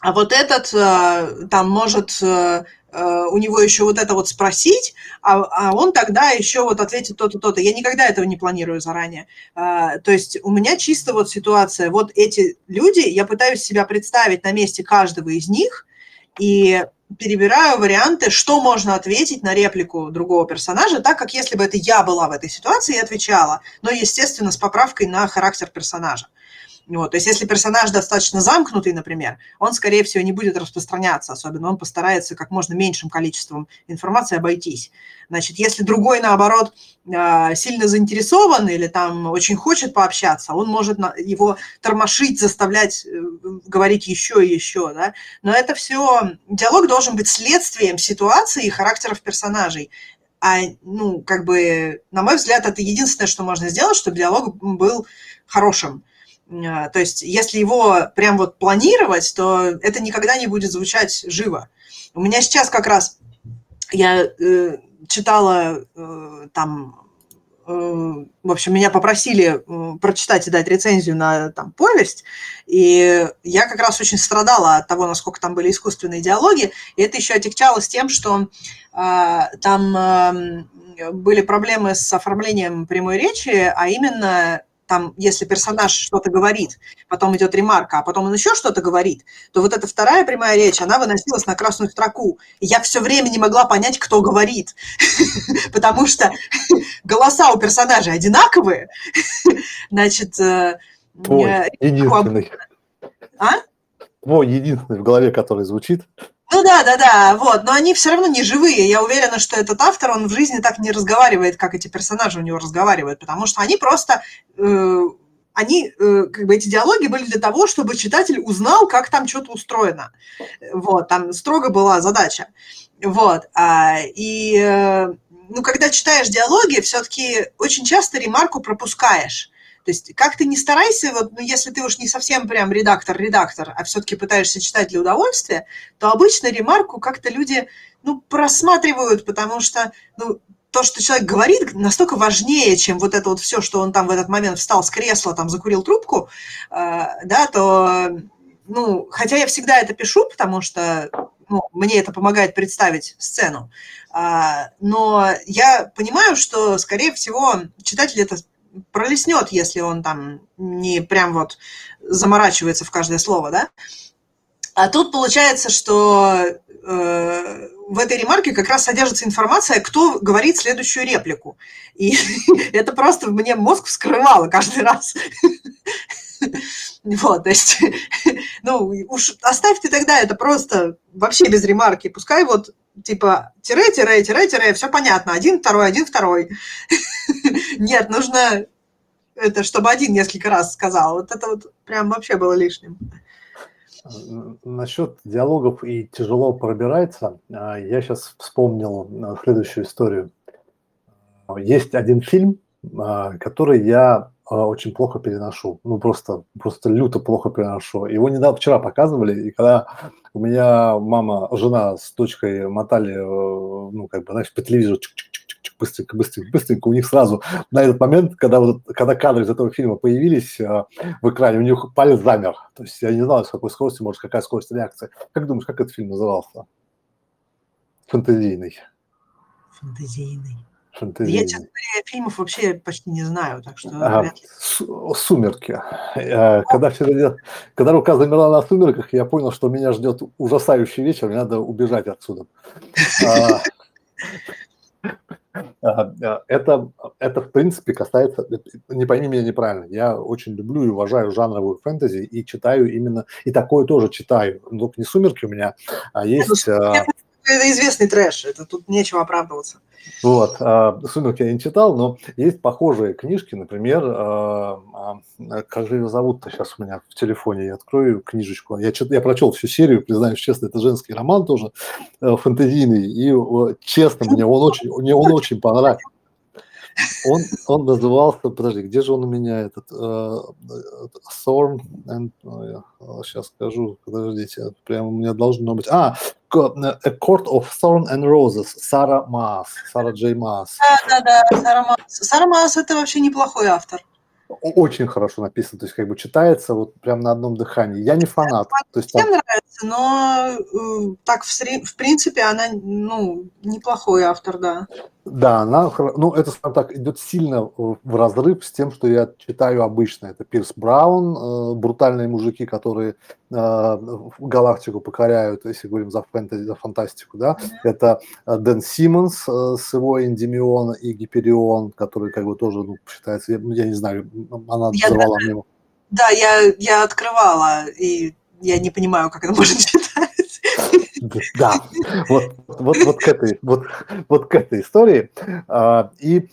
[SPEAKER 2] а вот этот э, там может э, у него еще вот это вот спросить, а, а он тогда еще вот ответит то-то, то-то. Я никогда этого не планирую заранее. То есть у меня чисто вот ситуация, вот эти люди, я пытаюсь себя представить на месте каждого из них, и перебираю варианты, что можно ответить на реплику другого персонажа, так как если бы это я была в этой ситуации и отвечала, но, естественно, с поправкой на характер персонажа. Вот. То есть если персонаж достаточно замкнутый, например, он, скорее всего, не будет распространяться, особенно он постарается как можно меньшим количеством информации обойтись. Значит, если другой, наоборот, а, сильно заинтересован или там очень хочет пообщаться, он может его тормошить, заставлять э, говорить еще и еще, да. Но это все, диалог должен быть следствием ситуации и характеров персонажей. А, ну, как бы, на мой взгляд, это единственное, что можно сделать, чтобы диалог был хорошим. А, то есть, если его прям вот планировать, то это никогда не будет звучать живо. У меня сейчас как раз я э, читала э, там, э, в общем, меня попросили э, прочитать и дать рецензию на там повесть, и я как раз очень страдала от того, насколько там были искусственные диалоги, и это еще отягчалось тем, что э, там э, были проблемы с оформлением прямой речи, а именно там, если персонаж что-то говорит, потом идет ремарка, а потом он еще что-то говорит, то вот эта вторая прямая речь, она выносилась на красную строку. И я все время не могла понять, кто говорит, потому что голоса у персонажей одинаковые. Значит,
[SPEAKER 1] э, Твой э, единственный.
[SPEAKER 2] А?
[SPEAKER 1] Твой единственный в голове, который звучит.
[SPEAKER 2] Ну да, да, да, вот, но они все равно не живые. Я уверена, что этот автор, он в жизни так не разговаривает, как эти персонажи у него разговаривают, потому что они просто, э, они, э, как бы эти диалоги были для того, чтобы читатель узнал, как там что-то устроено. Вот, там строго была задача. Вот, а, и, э, ну, когда читаешь диалоги, все-таки очень часто ремарку пропускаешь. То есть как ты не старайся, вот, ну, если ты уж не совсем прям редактор-редактор, а все-таки пытаешься читать для удовольствия, то обычно ремарку как-то люди, ну, просматривают, потому что, ну, то, что человек говорит, настолько важнее, чем вот это вот все, что он там в этот момент встал с кресла, там закурил трубку, э, да, то, ну, хотя я всегда это пишу, потому что ну, мне это помогает представить сцену, э, но я понимаю, что, скорее всего, читатель это пролеснет, если он там не прям вот заморачивается в каждое слово, да. А тут получается, что э, в этой ремарке как раз содержится информация, кто говорит следующую реплику. И это просто мне мозг вскрывало каждый раз. Вот, то есть, ну, уж оставь ты тогда это просто вообще без ремарки. Пускай вот типа тире, тире, тире, тире, все понятно. Один, второй, один, второй. Нет, нужно это, чтобы один несколько раз сказал. Вот это вот прям вообще было лишним.
[SPEAKER 1] Насчет диалогов и тяжело пробирается, а, я сейчас вспомнил а, следующую историю. Есть один фильм, а, который я очень плохо переношу. Ну, просто, просто люто плохо переношу. Его недавно вчера показывали, и когда у меня мама, жена с дочкой мотали, э, ну, как бы, знаешь, по телевизору быстренько, быстренько, быстренько, у них сразу на этот момент, когда, вот, когда кадры из этого фильма появились э, в экране, у них палец замер. То есть я не знал, с какой скоростью, может, какая скорость реакции. Как думаешь, как этот фильм назывался? Фантазийный.
[SPEAKER 2] Фантазийный. Я, честно говоря, фильмов вообще почти не знаю, так что... Ага.
[SPEAKER 1] Сумерки. Э, когда, все когда рука замерла на сумерках, я понял, что меня ждет ужасающий вечер, мне надо убежать отсюда. А, это, это, в принципе, касается, не пойми меня неправильно, я очень люблю и уважаю жанровую фэнтези и читаю именно, и такое тоже читаю, но только не «Сумерки» у меня, а ну, есть...
[SPEAKER 2] Это известный трэш, это тут нечего оправдываться.
[SPEAKER 1] Вот, «Сумерки» я не читал, но есть похожие книжки, например, как же ее зовут-то сейчас у меня в телефоне, я открою книжечку. Я, я прочел всю серию, признаюсь честно, это женский роман тоже, фэнтезийный, и честно, мне он очень, мне он очень понравился. Он, он назывался, подожди, где же он у меня этот uh, Thorn and, сейчас скажу, подождите, прямо у меня должно быть, а, A Court of Thorn and Roses, Сара Маас, Сара Джей Маас.
[SPEAKER 2] Да, да, да, Сара Маас. Сара Маас это вообще неплохой автор
[SPEAKER 1] очень хорошо написано, то есть как бы читается вот прям на одном дыхании. Я не фанат.
[SPEAKER 2] То есть, там... нравится, но э, так в, в принципе она ну неплохой автор, да.
[SPEAKER 1] Да, она, ну это скажем так идет сильно в разрыв с тем, что я читаю обычно. Это Пирс Браун, э, брутальные мужики, которые э, галактику покоряют, если говорим за фэнтези, за фантастику, да. Mm-hmm. Это э, Дэн Симмонс э, с его Эндимион и Гиперион, который как бы тоже ну, считается, я, я не знаю, она
[SPEAKER 2] я взорвала мне. Да, я, я открывала, и я не понимаю, как это можно читать.
[SPEAKER 1] Да, вот, вот, вот, к этой, вот, вот к этой истории. А, и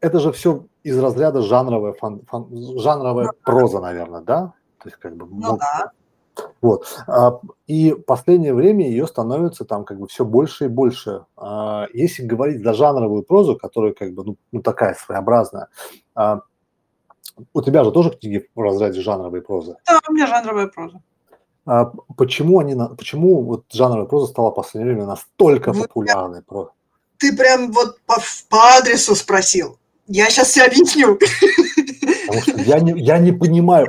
[SPEAKER 1] это же все из разряда жанровая, фан, фан, жанровая проза, наверное, да?
[SPEAKER 2] То есть как бы... Ну, ну да.
[SPEAKER 1] Вот. А, и последнее время ее становится там как бы все больше и больше. А, если говорить за жанровую прозу, которая как бы ну, ну такая своеобразная, у тебя же тоже книги в разряде жанровой прозы?
[SPEAKER 2] Да, у меня жанровая проза.
[SPEAKER 1] А почему они, почему вот жанровая проза стала в последнее время настолько вот популярной?
[SPEAKER 2] Ты прям вот по, по адресу спросил. Я сейчас все объясню.
[SPEAKER 1] Потому что я не, я не понимаю,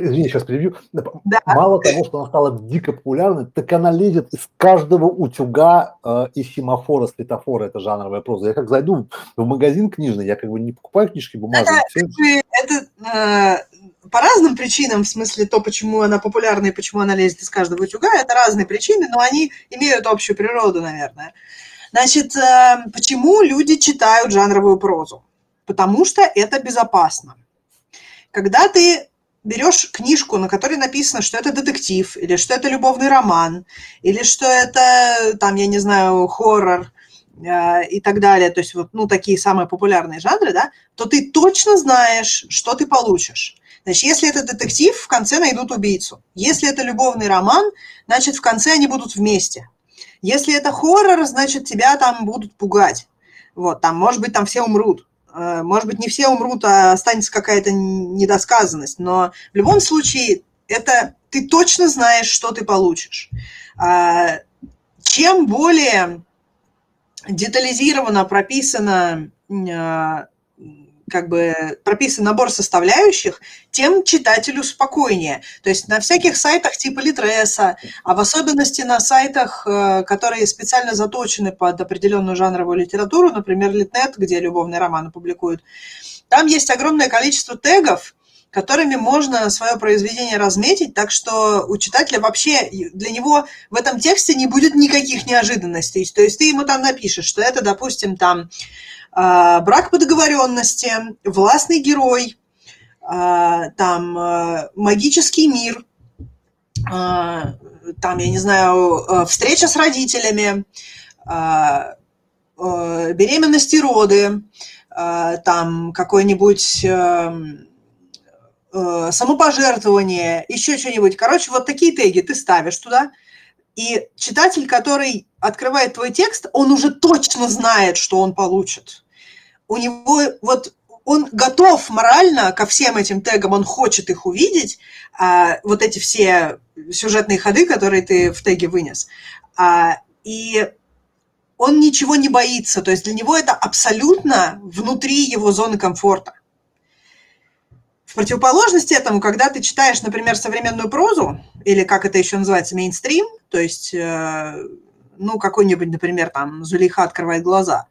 [SPEAKER 1] извини, сейчас превью, да. мало того, что она стала дико популярной, так она лезет из каждого утюга э, и семафора, светофора, это жанровая проза. Я как зайду в магазин книжный, я как бы не покупаю книжки бумажные.
[SPEAKER 2] Это, это э, по разным причинам, в смысле то, почему она популярна и почему она лезет из каждого утюга, это разные причины, но они имеют общую природу, наверное. Значит, э, почему люди читают жанровую прозу? Потому что это безопасно. Когда ты берешь книжку, на которой написано, что это детектив, или что это любовный роман, или что это, там, я не знаю, хоррор э, и так далее, то есть вот, ну, такие самые популярные жанры, да, то ты точно знаешь, что ты получишь. Значит, если это детектив, в конце найдут убийцу. Если это любовный роман, значит, в конце они будут вместе. Если это хоррор, значит, тебя там будут пугать. Вот, там, может быть, там все умрут. Э, может быть, не все умрут, а останется какая-то недосказанность, но в любом случае это ты точно знаешь, что ты получишь. А, чем более детализировано прописано а, как бы прописан набор составляющих, тем читателю спокойнее. То есть на всяких сайтах типа Литреса, а в особенности на сайтах, э, которые специально заточены под определенную жанровую литературу, например, Литнет, где любовные романы публикуют, там есть огромное количество тегов, которыми можно свое произведение разметить, так что у читателя вообще для него в этом тексте не будет никаких неожиданностей. То есть ты ему там напишешь, что это, допустим, там а, брак по договоренности, властный герой, а, там а, магический мир, там, я не знаю, встреча с родителями, беременности роды, там какой-нибудь самопожертвование, еще что-нибудь. Короче, вот такие теги ты ставишь туда, и читатель, который открывает твой текст, он уже точно знает, что он получит у него вот он готов морально ко всем этим тегам, он хочет их увидеть, а, вот эти все сюжетные ходы, которые ты в теге вынес. А, и он ничего не боится, то есть для него это абсолютно внутри его зоны комфорта. В противоположность этому, когда ты читаешь, например, современную прозу, или как это еще называется, мейнстрим, то есть, э, ну, какой-нибудь, например, там, Зулейха открывает глаза,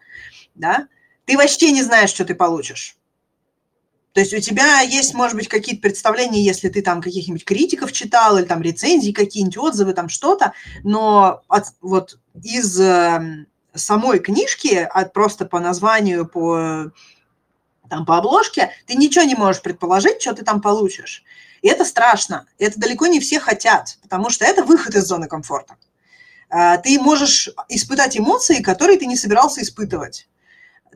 [SPEAKER 2] да, ты вообще не знаешь, что ты получишь. То есть у тебя есть, может быть, какие-то представления, если ты там каких-нибудь критиков читал, или там рецензии какие-нибудь, отзывы, там что-то, но от, вот из э, самой книжки, от, просто по названию, по, там, по обложке, ты ничего не можешь предположить, что ты там получишь. И это страшно. Это далеко не все хотят, потому что это выход из зоны комфорта. Э, ты можешь испытать эмоции, которые ты не собирался испытывать.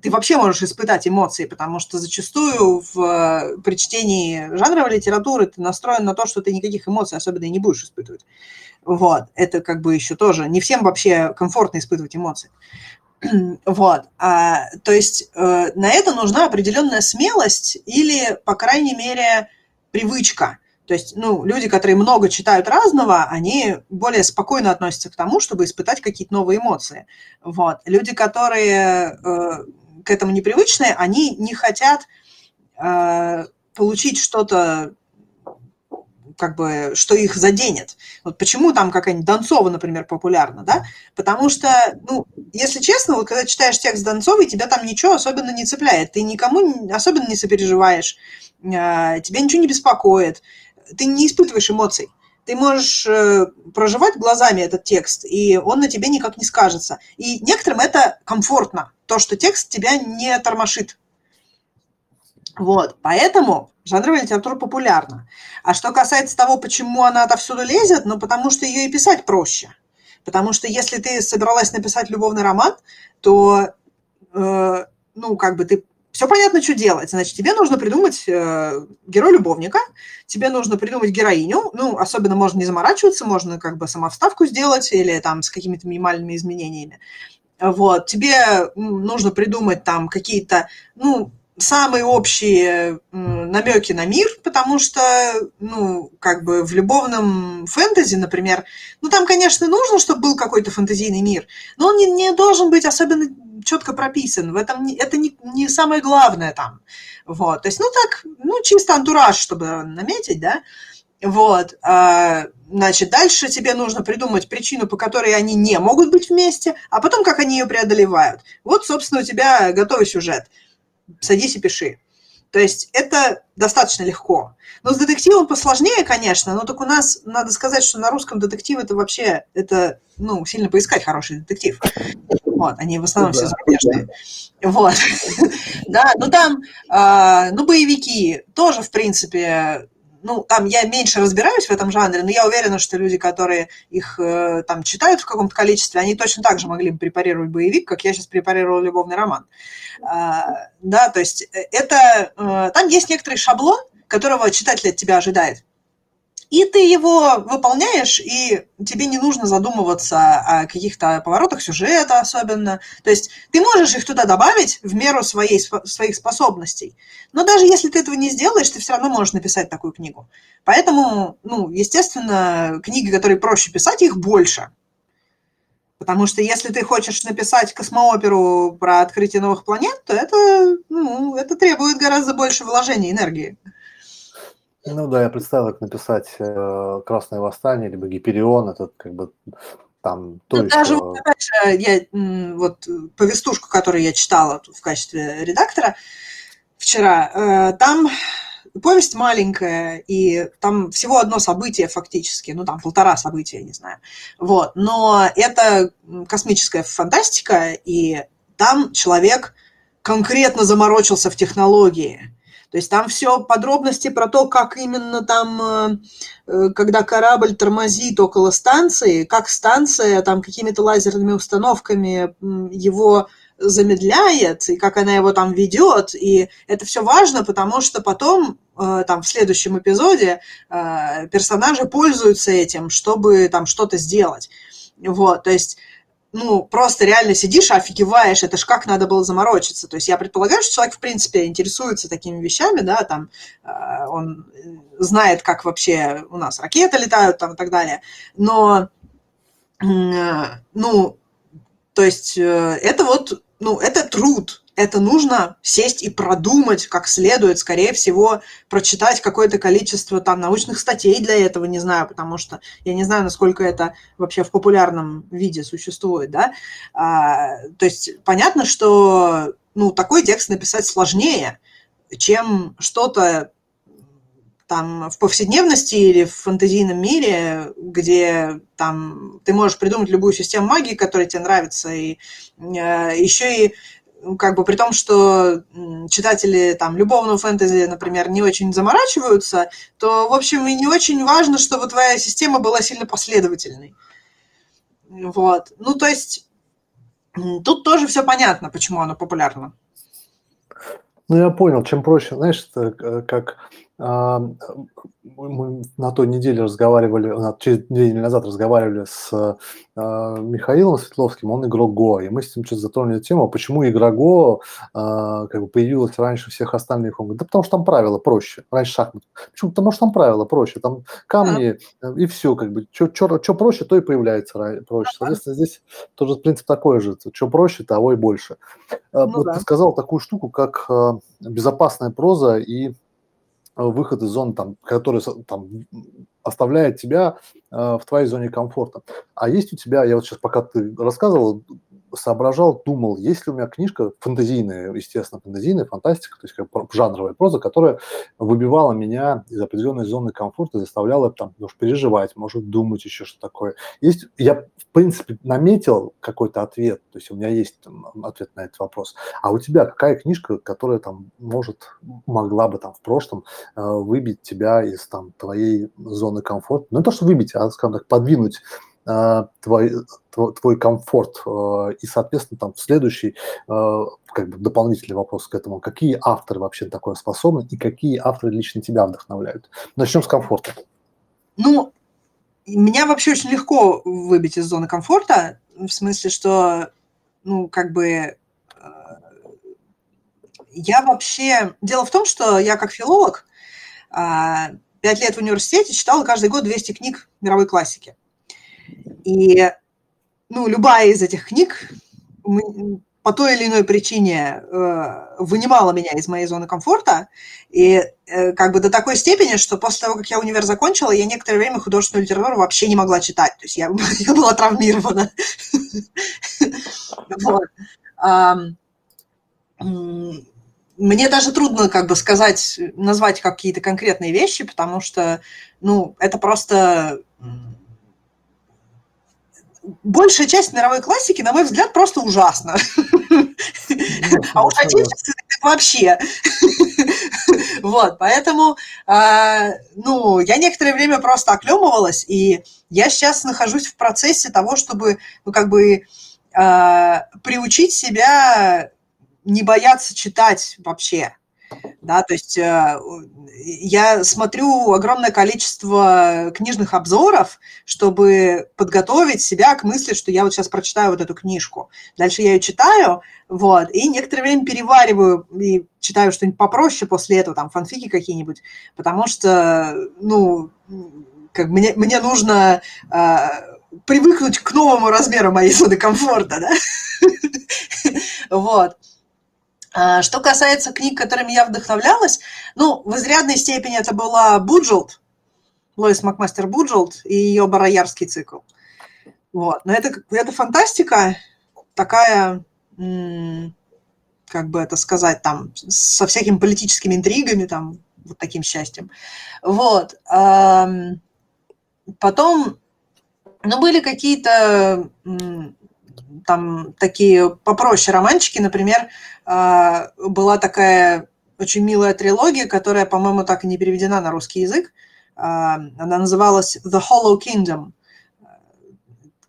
[SPEAKER 2] ты вообще можешь испытать эмоции, потому что зачастую в, при чтении жанровой литературы ты настроен на то, что ты никаких эмоций особенно и не будешь испытывать. Вот, это как бы еще тоже, не всем вообще комфортно испытывать эмоции. Вот, а, то есть э, на это нужна определенная смелость или, по крайней мере, привычка. То есть, ну, люди, которые много читают разного, они более спокойно относятся к тому, чтобы испытать какие-то новые эмоции. Вот. Люди, которые э, к этому непривычные, они не хотят э, получить что-то как бы, что их заденет. Вот почему там какая-нибудь Донцова, например, популярна, да? Потому что, ну, если честно, вот когда читаешь текст Донцовой, тебя там ничего особенно не цепляет, ты никому особенно не сопереживаешь, э, тебя ничего не беспокоит, ты не испытываешь эмоций. Ты можешь э, проживать глазами этот текст, и он на тебе никак не скажется. И некоторым это комфортно, то, что текст тебя не тормошит. Вот, поэтому жанровая литература популярна. А что касается того, почему она отовсюду лезет, ну, потому что ее и писать проще. Потому что если ты собралась написать любовный роман, то, э, ну, как бы ты все понятно, что делать. Значит, тебе нужно придумать э, героя-любовника, тебе нужно придумать героиню, ну, особенно можно не заморачиваться, можно как бы самовставку сделать или там с какими-то минимальными изменениями. Вот, тебе нужно придумать там какие-то, ну, самые общие намеки на мир, потому что, ну, как бы в любовном фэнтези, например, ну, там, конечно, нужно, чтобы был какой-то фэнтезийный мир, но он не, не должен быть особенно четко прописан. В этом это не, не самое главное там. Вот. То есть, ну так, ну чисто антураж, чтобы наметить, да. Вот, а, значит, дальше тебе нужно придумать причину, по которой они не могут быть вместе, а потом, как они ее преодолевают. Вот, собственно, у тебя готовый сюжет. Садись и пиши. То есть это достаточно легко. Но с детективом посложнее, конечно, но так у нас, надо сказать, что на русском детектив это вообще, это, ну, сильно поискать хороший детектив. Вот, они в основном ну, все зарубежные. Да. Вот. да, ну там, э, ну, боевики тоже, в принципе, ну, там я меньше разбираюсь в этом жанре, но я уверена, что люди, которые их э, там читают в каком-то количестве, они точно так же могли бы препарировать боевик, как я сейчас препарировала любовный роман. А, да, то есть э, это, э, там есть некоторый шаблон, которого читатель от тебя ожидает. И ты его выполняешь, и тебе не нужно задумываться о каких-то поворотах сюжета особенно. То есть ты можешь их туда добавить в меру своей, своих способностей. Но даже если ты этого не сделаешь, ты все равно можешь написать такую книгу. Поэтому, ну, естественно, книги, которые проще писать, их больше. Потому что если ты хочешь написать космооперу про открытие новых планет, то это, ну, это требует гораздо больше вложений энергии.
[SPEAKER 1] Ну да, я представил, как написать э, «Красное восстание» либо «Гиперион», это как бы там
[SPEAKER 2] то ну, даже вот, опять же, я вот повестушку, которую я читала в качестве редактора вчера, э, там повесть маленькая, и там всего одно событие фактически, ну там полтора события, не знаю. Вот, но это космическая фантастика, и там человек конкретно заморочился в технологии. То есть там все подробности про то, как именно там, э, э, когда корабль тормозит около станции, как станция там какими-то лазерными установками его замедляет, и как она его там ведет, и это все важно, потому что потом э, там в следующем эпизоде персонажи пользуются этим, чтобы там что-то сделать. Вот, то есть ну, просто реально сидишь, офигеваешь, это ж как надо было заморочиться. То есть я предполагаю, что человек, в принципе, интересуется такими вещами, да, там, э, он знает, как вообще у нас ракеты летают там и так далее. Но, э, ну, то есть э, это вот, ну, это труд, это нужно сесть и продумать как следует, скорее всего, прочитать какое-то количество там научных статей для этого, не знаю, потому что я не знаю, насколько это вообще в популярном виде существует, да. А, то есть понятно, что ну, такой текст написать сложнее, чем что-то там в повседневности или в фантазийном мире, где там ты можешь придумать любую систему магии, которая тебе нравится, и э, еще и как бы при том, что читатели там любовного фэнтези, например, не очень заморачиваются, то, в общем, и не очень важно, чтобы твоя система была сильно последовательной. Вот. Ну, то есть, тут тоже все понятно, почему оно популярно.
[SPEAKER 1] Ну, я понял, чем проще, знаешь, это как а, мы на той неделе разговаривали, через две недели назад разговаривали с а, Михаилом Светловским, он игрок Го, и мы с ним что-то затронули тему, почему игра Го а, как бы появилась раньше всех остальных. Он говорит, да потому что там правила проще, раньше шахмат. Почему? Потому что там правила проще, там камни а. и все, как бы, что проще, то и появляется проще. Соответственно, здесь тоже принцип такой же, что проще, того и больше. Ну, вот да. ты сказал такую штуку, как безопасная проза и выход из зоны, там, который там, оставляет тебя э, в твоей зоне комфорта. А есть у тебя, я вот сейчас пока ты рассказывал, соображал, думал, есть ли у меня книжка фантазийная, естественно, фантазийная, фантастика, то есть как жанровая проза, которая выбивала меня из определенной зоны комфорта, заставляла там, может, переживать, может, думать еще что такое. Есть, я, в принципе, наметил какой-то ответ, то есть у меня есть там, ответ на этот вопрос. А у тебя какая книжка, которая там может, могла бы там в прошлом э, выбить тебя из там твоей зоны комфорта? Ну, не то, что выбить, а, скажем так, подвинуть твой, твой, твой комфорт. Э, и, соответственно, там следующий э, как бы дополнительный вопрос к этому. Какие авторы вообще такое способны и какие авторы лично тебя вдохновляют? Начнем с комфорта.
[SPEAKER 2] Ну, меня вообще очень легко выбить из зоны комфорта, в смысле, что, ну, как бы, я вообще... Дело в том, что я как филолог пять лет в университете читала каждый год 200 книг мировой классики. И ну, любая из этих книг по той или иной причине э, вынимала меня из моей зоны комфорта, и э, как бы до такой степени, что после того, как я универ закончила, я некоторое время художественную литературу вообще не могла читать, то есть я, я была травмирована. Мне даже трудно как бы сказать, назвать какие-то конкретные вещи, потому что, ну, это просто большая часть мировой классики, на мой взгляд, просто ужасна. А уж отечественная вообще. Вот, поэтому, а, ну, я некоторое время просто оклемывалась, и я сейчас нахожусь в процессе того, чтобы, ну, как бы, а, приучить себя не бояться читать вообще. Да, то есть э, я смотрю огромное количество книжных обзоров, чтобы подготовить себя к мысли, что я вот сейчас прочитаю вот эту книжку. Дальше я ее читаю, вот, и некоторое время перевариваю и читаю что-нибудь попроще после этого, там, фанфики какие-нибудь, потому что, ну, как мне, мне нужно э, привыкнуть к новому размеру моей зоны комфорта, да, вот. А, что касается книг, которыми я вдохновлялась, ну, в изрядной степени это была Буджелд, Лоис Макмастер Буджелд и ее Бароярский цикл. Вот. Но это, это фантастика такая, как бы это сказать, там, со всякими политическими интригами, там, вот таким счастьем. Вот. Потом, ну, были какие-то там такие попроще романчики, например, была такая очень милая трилогия, которая, по-моему, так и не переведена на русский язык. А, она называлась The Hollow Kingdom.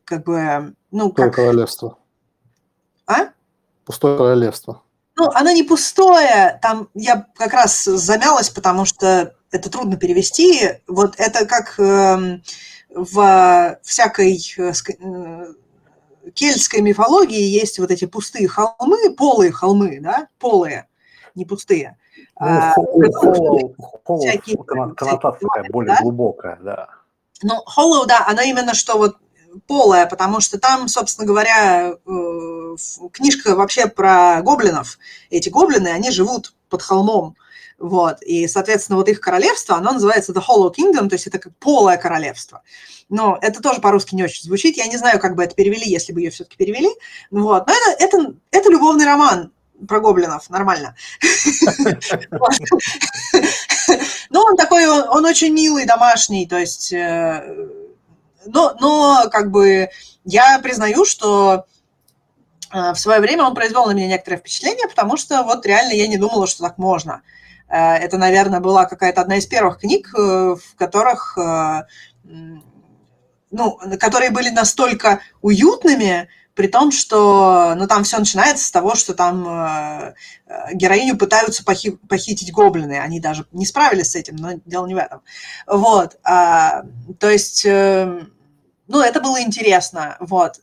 [SPEAKER 2] Как бы, ну,
[SPEAKER 1] как... Пустое королевство.
[SPEAKER 2] А?
[SPEAKER 1] Пустое королевство.
[SPEAKER 2] Ну, оно не пустое, там я как раз замялась, потому что это трудно перевести. Вот это как э, в всякой э, э кельтской мифологии есть вот эти пустые холмы, полые холмы, да, полые, не пустые.
[SPEAKER 1] Ну, а, всякие, коннотация такая более да? глубокая, да.
[SPEAKER 2] Ну, hollow, да, она именно что вот полая, потому что там, собственно говоря, э, книжка вообще про гоблинов. Эти гоблины, они живут под холмом. Вот. И, соответственно, вот их королевство, оно называется The Hollow Kingdom, то есть это как полое королевство. Но это тоже по-русски не очень звучит. Я не знаю, как бы это перевели, если бы ее все-таки перевели. Вот. Но это, это, это любовный роман про гоблинов, нормально. Ну, он такой, он очень милый, домашний, то есть... Э, но, но как бы я признаю, что э, в свое время он произвел на меня некоторое впечатление, потому что вот реально я не думала, что так можно. Это, наверное, была какая-то одна из первых книг, в которых ну, которые были настолько уютными, при том, что, ну, там все начинается с того, что там э, э, героиню пытаются похи- похитить гоблины, они даже не справились с этим, но дело не в этом. Вот, а, то есть, э, ну, это было интересно, вот.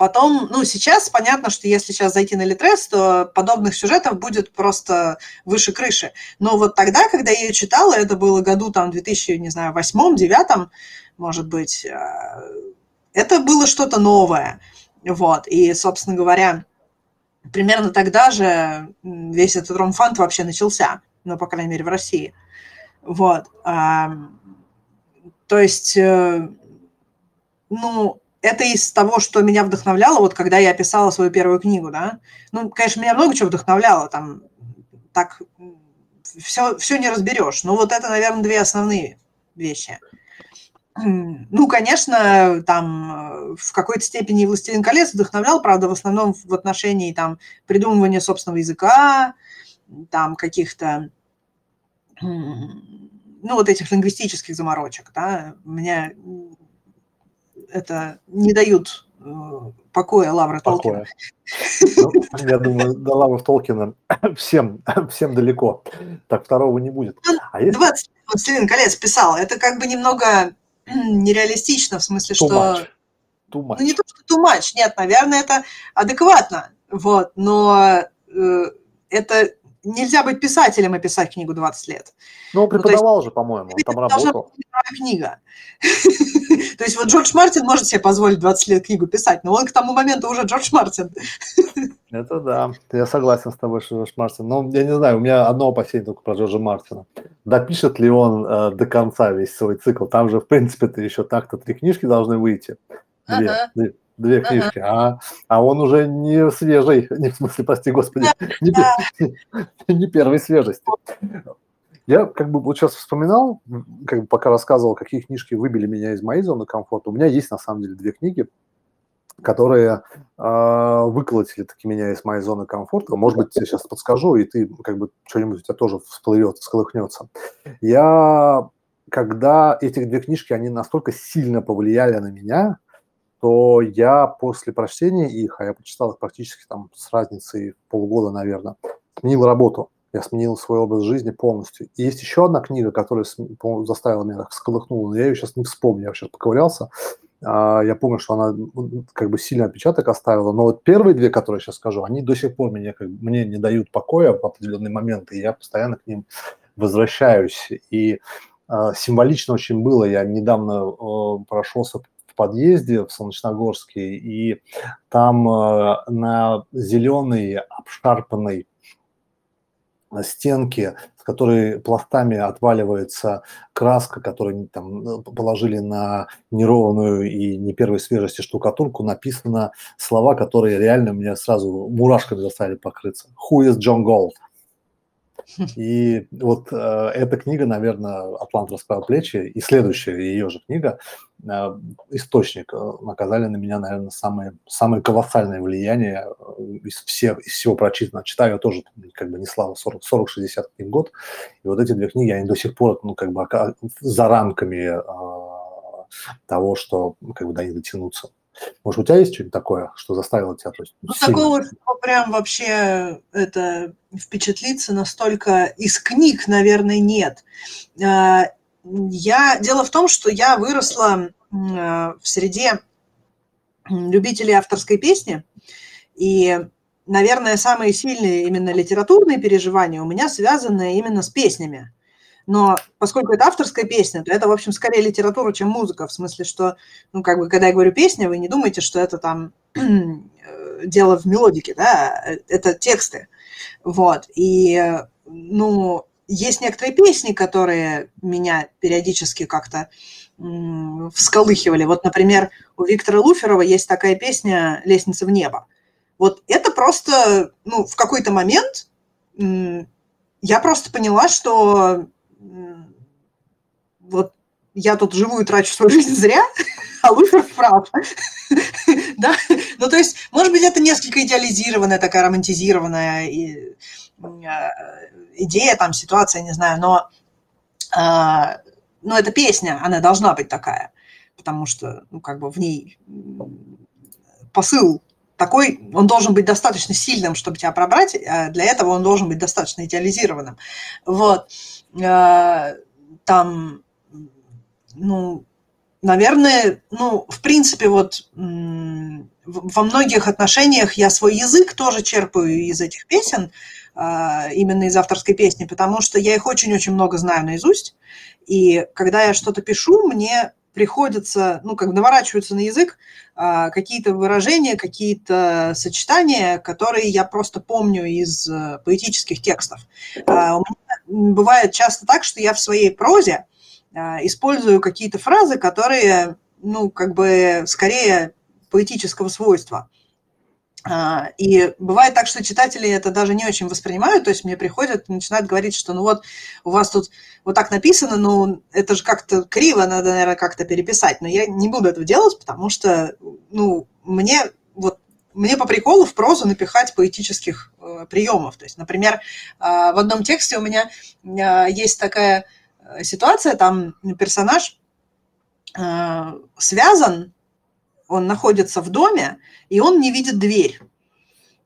[SPEAKER 2] Потом, ну, сейчас понятно, что если сейчас зайти на Литрес, то подобных сюжетов будет просто выше крыши. Но вот тогда, когда я ее читала, это было году там 2000, не знаю, восьмом, может быть, э, это было что-то новое. Вот, и, собственно говоря, примерно тогда же весь этот ромфант вообще начался, ну, по крайней мере, в России. Вот. То есть, э, ну, это из того, что меня вдохновляло, вот когда я писала свою первую книгу, да. Ну, конечно, меня много чего вдохновляло, там так все, все не разберешь. Но вот это, наверное, две основные вещи. Ну, конечно, там в какой-то степени «Властелин колец» вдохновлял, правда, в основном в отношении там придумывания собственного языка, там каких-то ну, вот этих лингвистических заморочек, да, меня это не дают э, покоя Лавра Толкина.
[SPEAKER 1] Ну, я думаю, до Лавра Толкина всем, всем далеко. Так второго не будет.
[SPEAKER 2] А если... 20 «Властелин колец» писал. Это как бы немного нереалистично, в смысле, too что... Much. Too much. Ну, не то, что too much, нет, наверное, это адекватно, вот, но э, это нельзя быть писателем и писать книгу 20 лет.
[SPEAKER 1] Ну, он преподавал ну, есть, же, по-моему, там работал.
[SPEAKER 2] книга. то есть вот Джордж Мартин может себе позволить 20 лет книгу писать, но он к тому моменту уже Джордж Мартин.
[SPEAKER 1] Это да, я согласен с тобой, что Джордж Мартин. Но я не знаю, у меня одно опасение только про Джорджа Мартина. Допишет ли он э, до конца весь свой цикл? Там же, в принципе-то, еще так-то три книжки должны выйти. Две. Ага две книжки, ага. а, а он уже не свежий, не в смысле, прости господи, не, не первой свежести. Я как бы вот сейчас вспоминал, как бы пока рассказывал, какие книжки выбили меня из моей зоны комфорта. У меня есть на самом деле две книги, которые э, выколотили таки меня из моей зоны комфорта. Может быть, я сейчас подскажу, и ты как бы что-нибудь у тебя тоже всплывет, всколыхнется. Я, когда эти две книжки, они настолько сильно повлияли на меня, то я после прочтения их, а я прочитал их практически там с разницей полгода, наверное, сменил работу. Я сменил свой образ жизни полностью. И есть еще одна книга, которая заставила меня так сколыхнула, но я ее сейчас не вспомню, я сейчас поковырялся. А, я помню, что она как бы сильный отпечаток оставила, но вот первые две, которые я сейчас скажу, они до сих пор мне, как, мне не дают покоя в определенные моменты, и я постоянно к ним возвращаюсь. И э, символично очень было, я недавно прошелся подъезде в Солнечногорске, и там э, на зеленой обшарпанной стенке, с которой пластами отваливается краска, которую там положили на неровную и не первой свежести штукатурку, написано слова, которые реально меня сразу мурашками заставили покрыться. Who is John Gold? И вот э, эта книга, наверное, «Атлант расправил плечи» и следующая ее же книга э, «Источник» э, оказали на меня, наверное, самое, самое колоссальное влияние э, из, всех, из всего прочитанного. Читаю тоже, как бы, не слава, 40-60 книг в год. И вот эти две книги, они до сих пор, ну, как бы, за рамками э, того, что, как бы, до них дотянуться. Может, у тебя есть что-нибудь такое, что заставило тебя? То есть,
[SPEAKER 2] ну, сильно... такого, что прям вообще это впечатлиться настолько из книг, наверное, нет. А, я... Дело в том, что я выросла в среде любителей авторской песни, и, наверное, самые сильные именно литературные переживания у меня связаны именно с песнями. Но поскольку это авторская песня, то это, в общем, скорее литература, чем музыка, в смысле, что, ну, как бы, когда я говорю песня, вы не думаете, что это там э, дело в мелодике, да, это тексты, вот, и, ну, есть некоторые песни, которые меня периодически как-то всколыхивали. Вот, например, у Виктора Луферова есть такая песня «Лестница в небо». Вот это просто, ну, в какой-то момент я просто поняла, что вот я тут живу и трачу свою жизнь зря, а Луфер прав. да? Ну, то есть, может быть, это несколько идеализированная, такая романтизированная э, идея, там, ситуация, не знаю, но, э, но эта песня, она должна быть такая, потому что, ну, как бы в ней посыл такой, он должен быть достаточно сильным, чтобы тебя пробрать, а для этого он должен быть достаточно идеализированным. Вот. Э, там, ну, наверное, ну, в принципе, вот во многих отношениях я свой язык тоже черпаю из этих песен, а, именно из авторской песни, потому что я их очень-очень много знаю наизусть, и когда я что-то пишу, мне приходится, ну, как наворачиваются на язык а, какие-то выражения, какие-то сочетания, которые я просто помню из э, поэтических текстов. А, у меня бывает часто так, что я в своей прозе использую какие-то фразы, которые, ну, как бы скорее поэтического свойства. А, и бывает так, что читатели это даже не очень воспринимают, то есть мне приходят начинают говорить, что ну вот у вас тут вот так написано, ну это же как-то криво, надо, наверное, как-то переписать. Но я не буду этого делать, потому что, ну, мне вот мне по приколу в прозу напихать поэтических э, приемов. То есть, например, э, в одном тексте у меня э, есть такая э, ситуация, там персонаж связан он находится в доме, и он не видит дверь.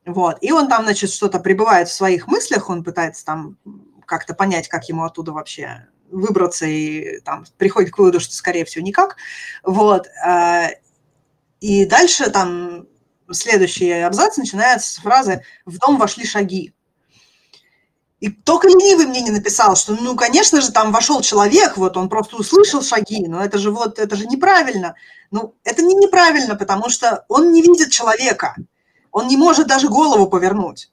[SPEAKER 2] Вот. И он там, значит, что-то пребывает в своих мыслях, он пытается там как-то понять, как ему оттуда вообще выбраться, и там приходит к выводу, что, скорее всего, никак. Вот. А, и дальше там следующий абзац начинается с фразы «в дом вошли шаги». И только ленивый мне не написал, что, ну, конечно же, там вошел человек, вот он просто услышал шаги, но это же вот, это же неправильно. Ну, это не неправильно, потому что он не видит человека, он не может даже голову повернуть.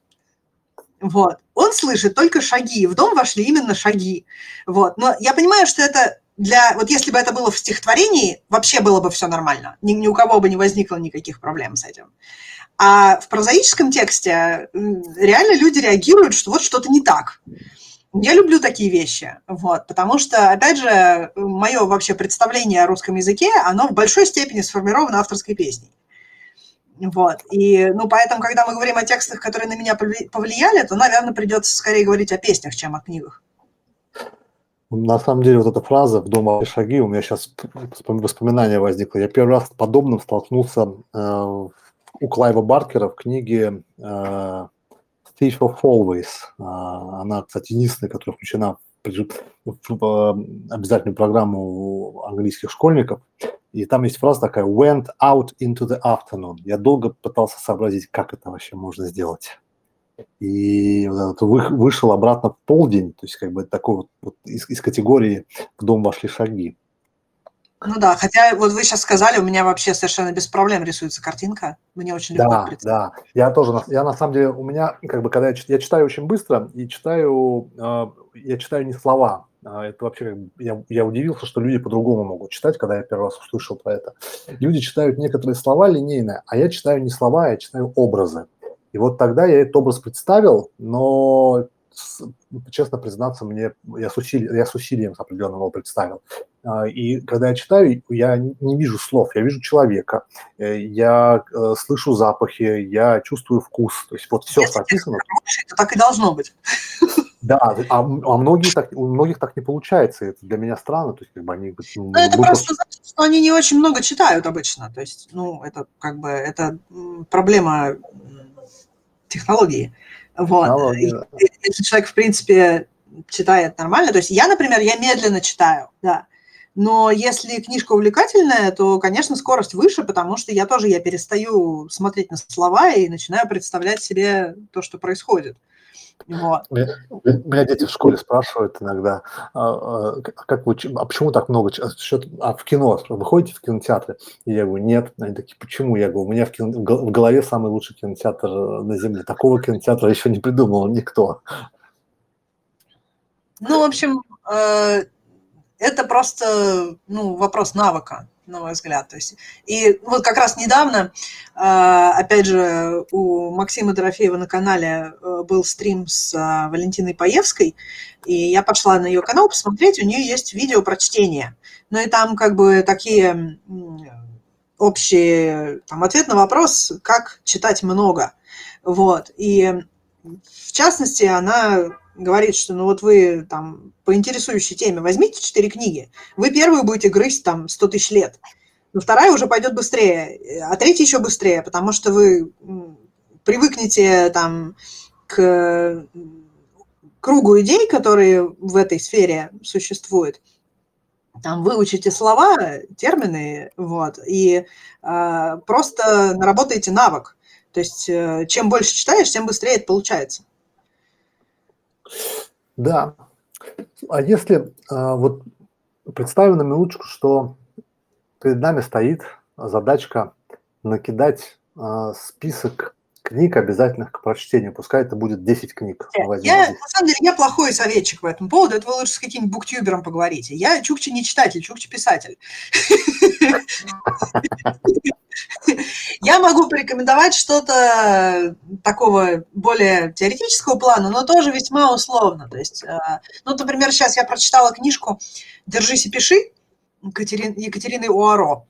[SPEAKER 2] Вот. Он слышит только шаги. В дом вошли именно шаги. Вот. Но я понимаю, что это для... Вот если бы это было в стихотворении, вообще было бы все нормально. Ни, ни у кого бы не возникло никаких проблем с этим. А в прозаическом тексте реально люди реагируют, что вот что-то не так. Я люблю такие вещи, вот, потому что, опять же, мое вообще представление о русском языке, оно в большой степени сформировано авторской песней. Вот. И, ну, поэтому, когда мы говорим о текстах, которые на меня повлияли, то, наверное, придется скорее говорить о песнях, чем о книгах.
[SPEAKER 1] На самом деле, вот эта фраза «в дома шаги» у меня сейчас воспоминание возникло. Я первый раз подобным столкнулся э, у Клайва Баркера в книге э, Thief of Always. Э, она, кстати, единственная, которая включена в обязательную программу английских школьников. И там есть фраза такая «went out into the afternoon». Я долго пытался сообразить, как это вообще можно сделать. И вот вышел обратно в полдень, то есть как бы такой вот, вот из, из категории «в дом вошли шаги».
[SPEAKER 2] Ну да, хотя вот вы сейчас сказали, у меня вообще совершенно без проблем рисуется картинка. Мне очень легко
[SPEAKER 1] Да, да. Я тоже, я на самом деле, у меня, как бы, когда я, я читаю очень быстро, и читаю, э, я читаю не слова. А это вообще, я, я удивился, что люди по-другому могут читать, когда я первый раз услышал про это. Люди читают некоторые слова линейно, а я читаю не слова, я читаю образы. И вот тогда я этот образ представил, но честно признаться, мне я с, усили, я с усилием с определенным его представил. А, и когда я читаю, я не вижу слов, я вижу человека, э, я э, слышу запахи, я чувствую вкус. То есть вот все Если написано.
[SPEAKER 2] Это так и должно быть.
[SPEAKER 1] Да, а, а многие так, у многих так не получается. Это для меня странно. То есть, как бы они.
[SPEAKER 2] Ну, это просто значит, что они не очень много читают обычно. То есть, ну, это как бы это проблема технологии. Вот. Технология. Если человек, в принципе, читает нормально, то есть я, например, я медленно читаю, да. Но если книжка увлекательная, то, конечно, скорость выше, потому что я тоже я перестаю смотреть на слова и начинаю представлять себе то, что происходит.
[SPEAKER 1] Вот. Меня дети в школе спрашивают иногда, а, а, как вы, а почему так много, что, а в кино, вы ходите в кинотеатры? И я говорю, нет. Они такие, почему? Я говорю, у меня в, кино, в голове самый лучший кинотеатр на Земле. Такого кинотеатра еще не придумал никто.
[SPEAKER 2] Ну, в общем, э, это просто ну, вопрос навыка, на мой взгляд. То есть, и вот как раз недавно, а, опять же, у Максима Дорофеева на канале э, был стрим с а, Валентиной Паевской, и я пошла на ее канал посмотреть, у нее есть видео про чтение. Ну и там как бы такие общие, там ответ на вопрос, как читать много. Вот. И в частности, она говорит, что ну вот вы там по интересующей теме возьмите четыре книги, вы первую будете грызть там 100 тысяч лет. но вторая уже пойдет быстрее, а третья еще быстрее, потому что вы привыкнете там к кругу идей, которые в этой сфере существуют, там выучите слова, термины, вот, и э, просто наработаете навык. То есть э, чем больше читаешь, тем быстрее это получается.
[SPEAKER 1] Да. А если э, вот представим на минуточку, что перед нами стоит задачка накидать э, список книг обязательных к прочтению. Пускай это будет 10 книг.
[SPEAKER 2] Я, на самом деле, я плохой советчик по этому поводу. Это вы лучше с каким-нибудь буктюбером поговорите. Я Чукчи не читатель, Чукчи писатель. Я могу порекомендовать что-то такого более теоретического плана, но тоже весьма условно. То есть, э, ну, например, сейчас я прочитала книжку «Держись и пиши» Екатерины Уаро.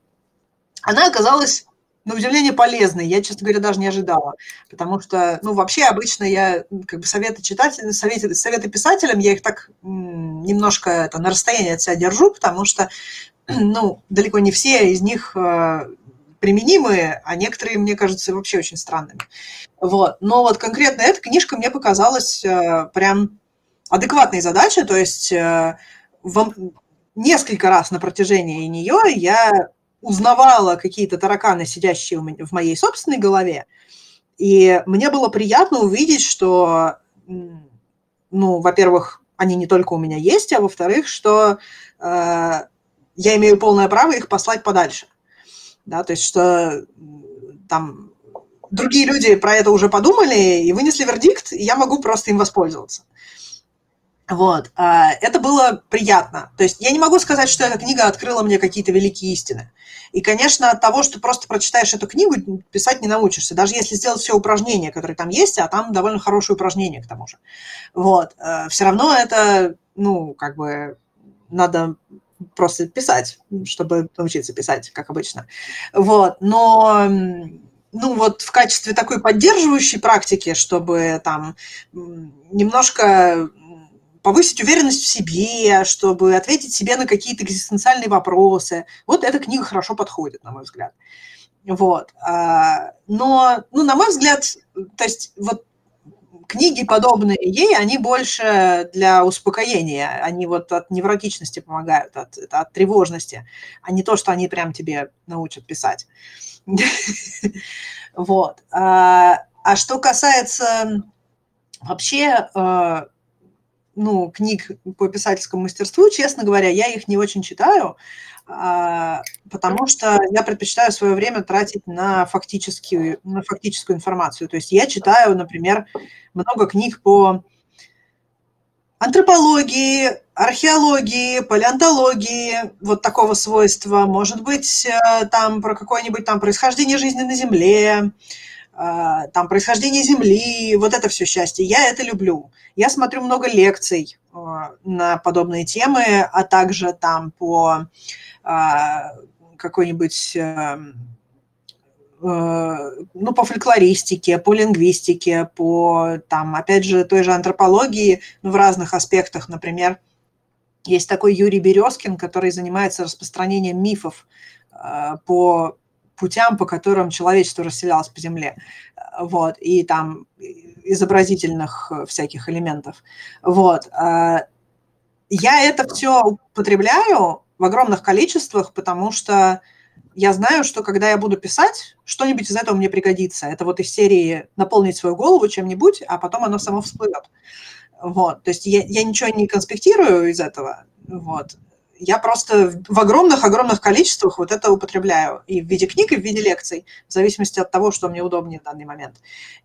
[SPEAKER 2] Она оказалась на удивление полезной. Я, честно говоря, даже не ожидала. Потому что, ну, вообще обычно я как бы советы читателям, советы, советы писателям, я их так немножко это, на расстоянии от себя держу, потому что, ну, далеко не все из них э, применимые, а некоторые, мне кажется, вообще очень странными. Вот. Но вот конкретно эта книжка мне показалась э, прям адекватной задачей, то есть э, в, несколько раз на протяжении нее я узнавала какие-то тараканы, сидящие в моей собственной голове, и мне было приятно увидеть, что, ну, во-первых, они не только у меня есть, а во-вторых, что э, я имею полное право их послать подальше. Да, то есть, что там другие люди про это уже подумали и вынесли вердикт, и я могу просто им воспользоваться. Вот. А, это было приятно. То есть я не могу сказать, что эта книга открыла мне какие-то великие истины. И, конечно, от того, что просто прочитаешь эту книгу, писать не научишься. Даже если сделать все упражнения, которые там есть, а там довольно хорошие упражнения к тому же. Вот. Э, все равно это, ну, как бы, надо просто писать, чтобы научиться писать, как обычно. Вот. Но ну вот в качестве такой поддерживающей практики, чтобы там немножко повысить уверенность в себе, чтобы ответить себе на какие-то экзистенциальные вопросы. Вот эта книга хорошо подходит, на мой взгляд. Вот. А, но, ну, на мой взгляд, то есть вот книги, подобные ей, они больше для успокоения, они вот от невротичности помогают, от, от тревожности, а не то, что они прям тебе научат писать. Вот. А, а что касается вообще э, ну, книг по писательскому мастерству, честно говоря, я их не очень читаю, а, потому что я предпочитаю свое время тратить на, фактическую, на фактическую информацию. То есть я читаю, например, много книг по антропологии, археологии, палеонтологии, вот такого свойства. Может быть, э, там про какое-нибудь там происхождение жизни на Земле, там происхождение Земли, вот это все счастье. Я это люблю. Я смотрю много лекций а, на подобные темы, а также там по а, какой-нибудь ну, по фольклористике, по лингвистике, по, там, опять же, той же антропологии, ну, в разных аспектах, например, есть такой Юрий Березкин, который занимается распространением мифов по путям, по которым человечество расселялось по Земле. Вот, и там изобразительных э, всяких элементов. Вот. Э, я это все употребляю в огромных количествах, потому что я знаю, что когда я буду писать, что-нибудь из этого мне пригодится. Это вот из серии наполнить свою голову чем-нибудь, а потом оно само всплывет. Вот. То есть я, я ничего не конспектирую из этого. Вот я просто в огромных-огромных количествах вот это употребляю и в виде книг, и в виде лекций, в зависимости от того, что мне удобнее в данный момент.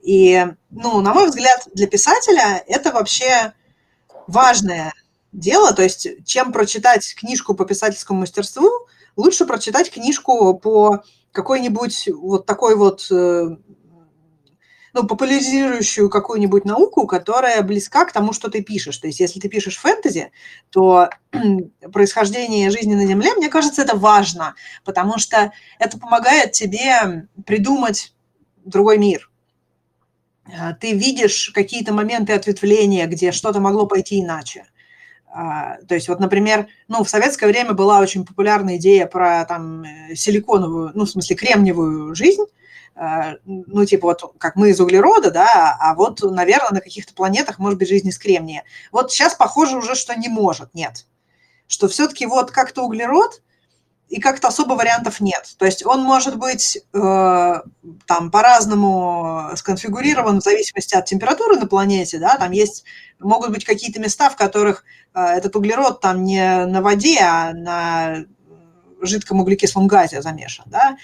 [SPEAKER 2] И, ну, на мой взгляд, для писателя это вообще важное дело, то есть чем прочитать книжку по писательскому мастерству, лучше прочитать книжку по какой-нибудь вот такой вот э, ну, популяризирующую какую-нибудь науку, которая близка к тому, что ты пишешь. То есть, если ты пишешь фэнтези, то происхождение жизни на Земле, мне кажется, это важно, потому что это помогает тебе придумать другой мир. Э, ты видишь какие-то моменты ответвления, где что-то могло пойти иначе. А, то есть вот, например, ну, в советское время была очень популярная идея про там э, силиконовую, ну, в смысле, кремниевую жизнь, а, ну, типа вот как мы из углерода, да, а вот, наверное, на каких-то планетах может быть жизнь из кремния. Вот сейчас похоже уже, что не может, нет. Что все-таки вот как-то углерод – и как-то особо вариантов нет. То есть он может быть э, там по-разному сконфигурирован в зависимости от температуры на планете, да, там есть, могут быть какие-то места, в которых э, этот углерод там не на воде, а на жидком углекислом газе замешан, да.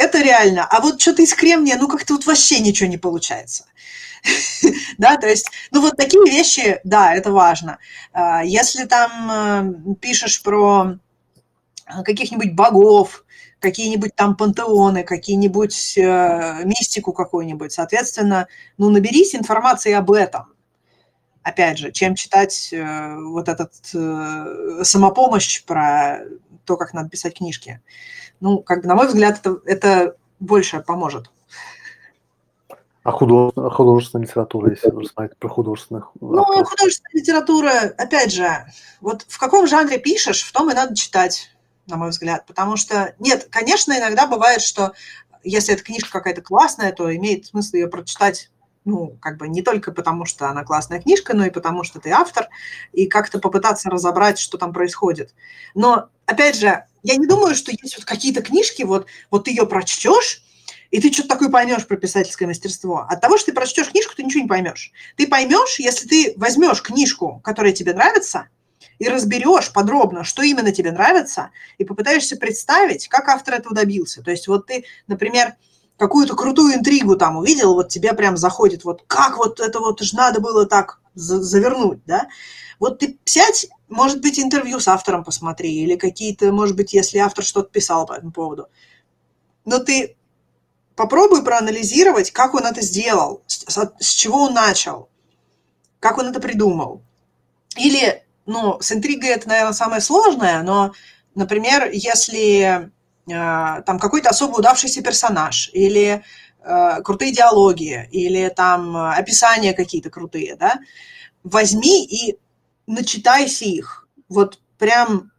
[SPEAKER 2] Это реально. А вот что-то из кремния, ну как-то вот вообще ничего не получается. да, то есть, ну вот такие вещи, да, это важно. Э, если там э, пишешь про Э, каких-нибудь богов, какие-нибудь там пантеоны, какие-нибудь э, мистику какую-нибудь. Соответственно, ну, наберись информации об этом. Опять же, чем читать вот этот самопомощь про то, как надо писать книжки. Ну, как бы, на мой взгляд, это, это больше поможет.
[SPEAKER 1] А художественная, художественная литература, если вы знаете про художественных
[SPEAKER 2] Ну, авторов. художественная литература, опять же, вот в каком жанре пишешь, в том и надо читать на мой взгляд, потому что, нет, конечно, иногда бывает, что если эта книжка какая-то классная, то имеет смысл ее прочитать ну, как бы не только потому, что она классная книжка, но и потому, что ты автор, и как-то попытаться разобрать, что там происходит. Но, опять же, я не думаю, что есть вот какие-то книжки, вот, вот ты ее прочтешь, и ты что-то такое поймешь про писательское мастерство. От того, что ты прочтешь книжку, ты ничего не поймешь. Ты поймешь, если ты возьмешь книжку, которая тебе нравится, и разберешь подробно, что именно тебе нравится, и попытаешься представить, как автор этого добился. То есть вот ты, например, какую-то крутую интригу там увидел, вот тебе прям заходит, вот как вот это вот же надо было так завернуть, да? Вот ты сядь, может быть, интервью с автором посмотри, или какие-то, может быть, если автор что-то писал по этому поводу. Но ты попробуй проанализировать, как он это сделал, с, с чего он начал, как он это придумал. Или ну, с интригой это, наверное, самое сложное, но, например, если там какой-то особо удавшийся персонаж или э, крутые диалоги или там описания какие-то крутые, да, возьми и начитайся их. Вот прям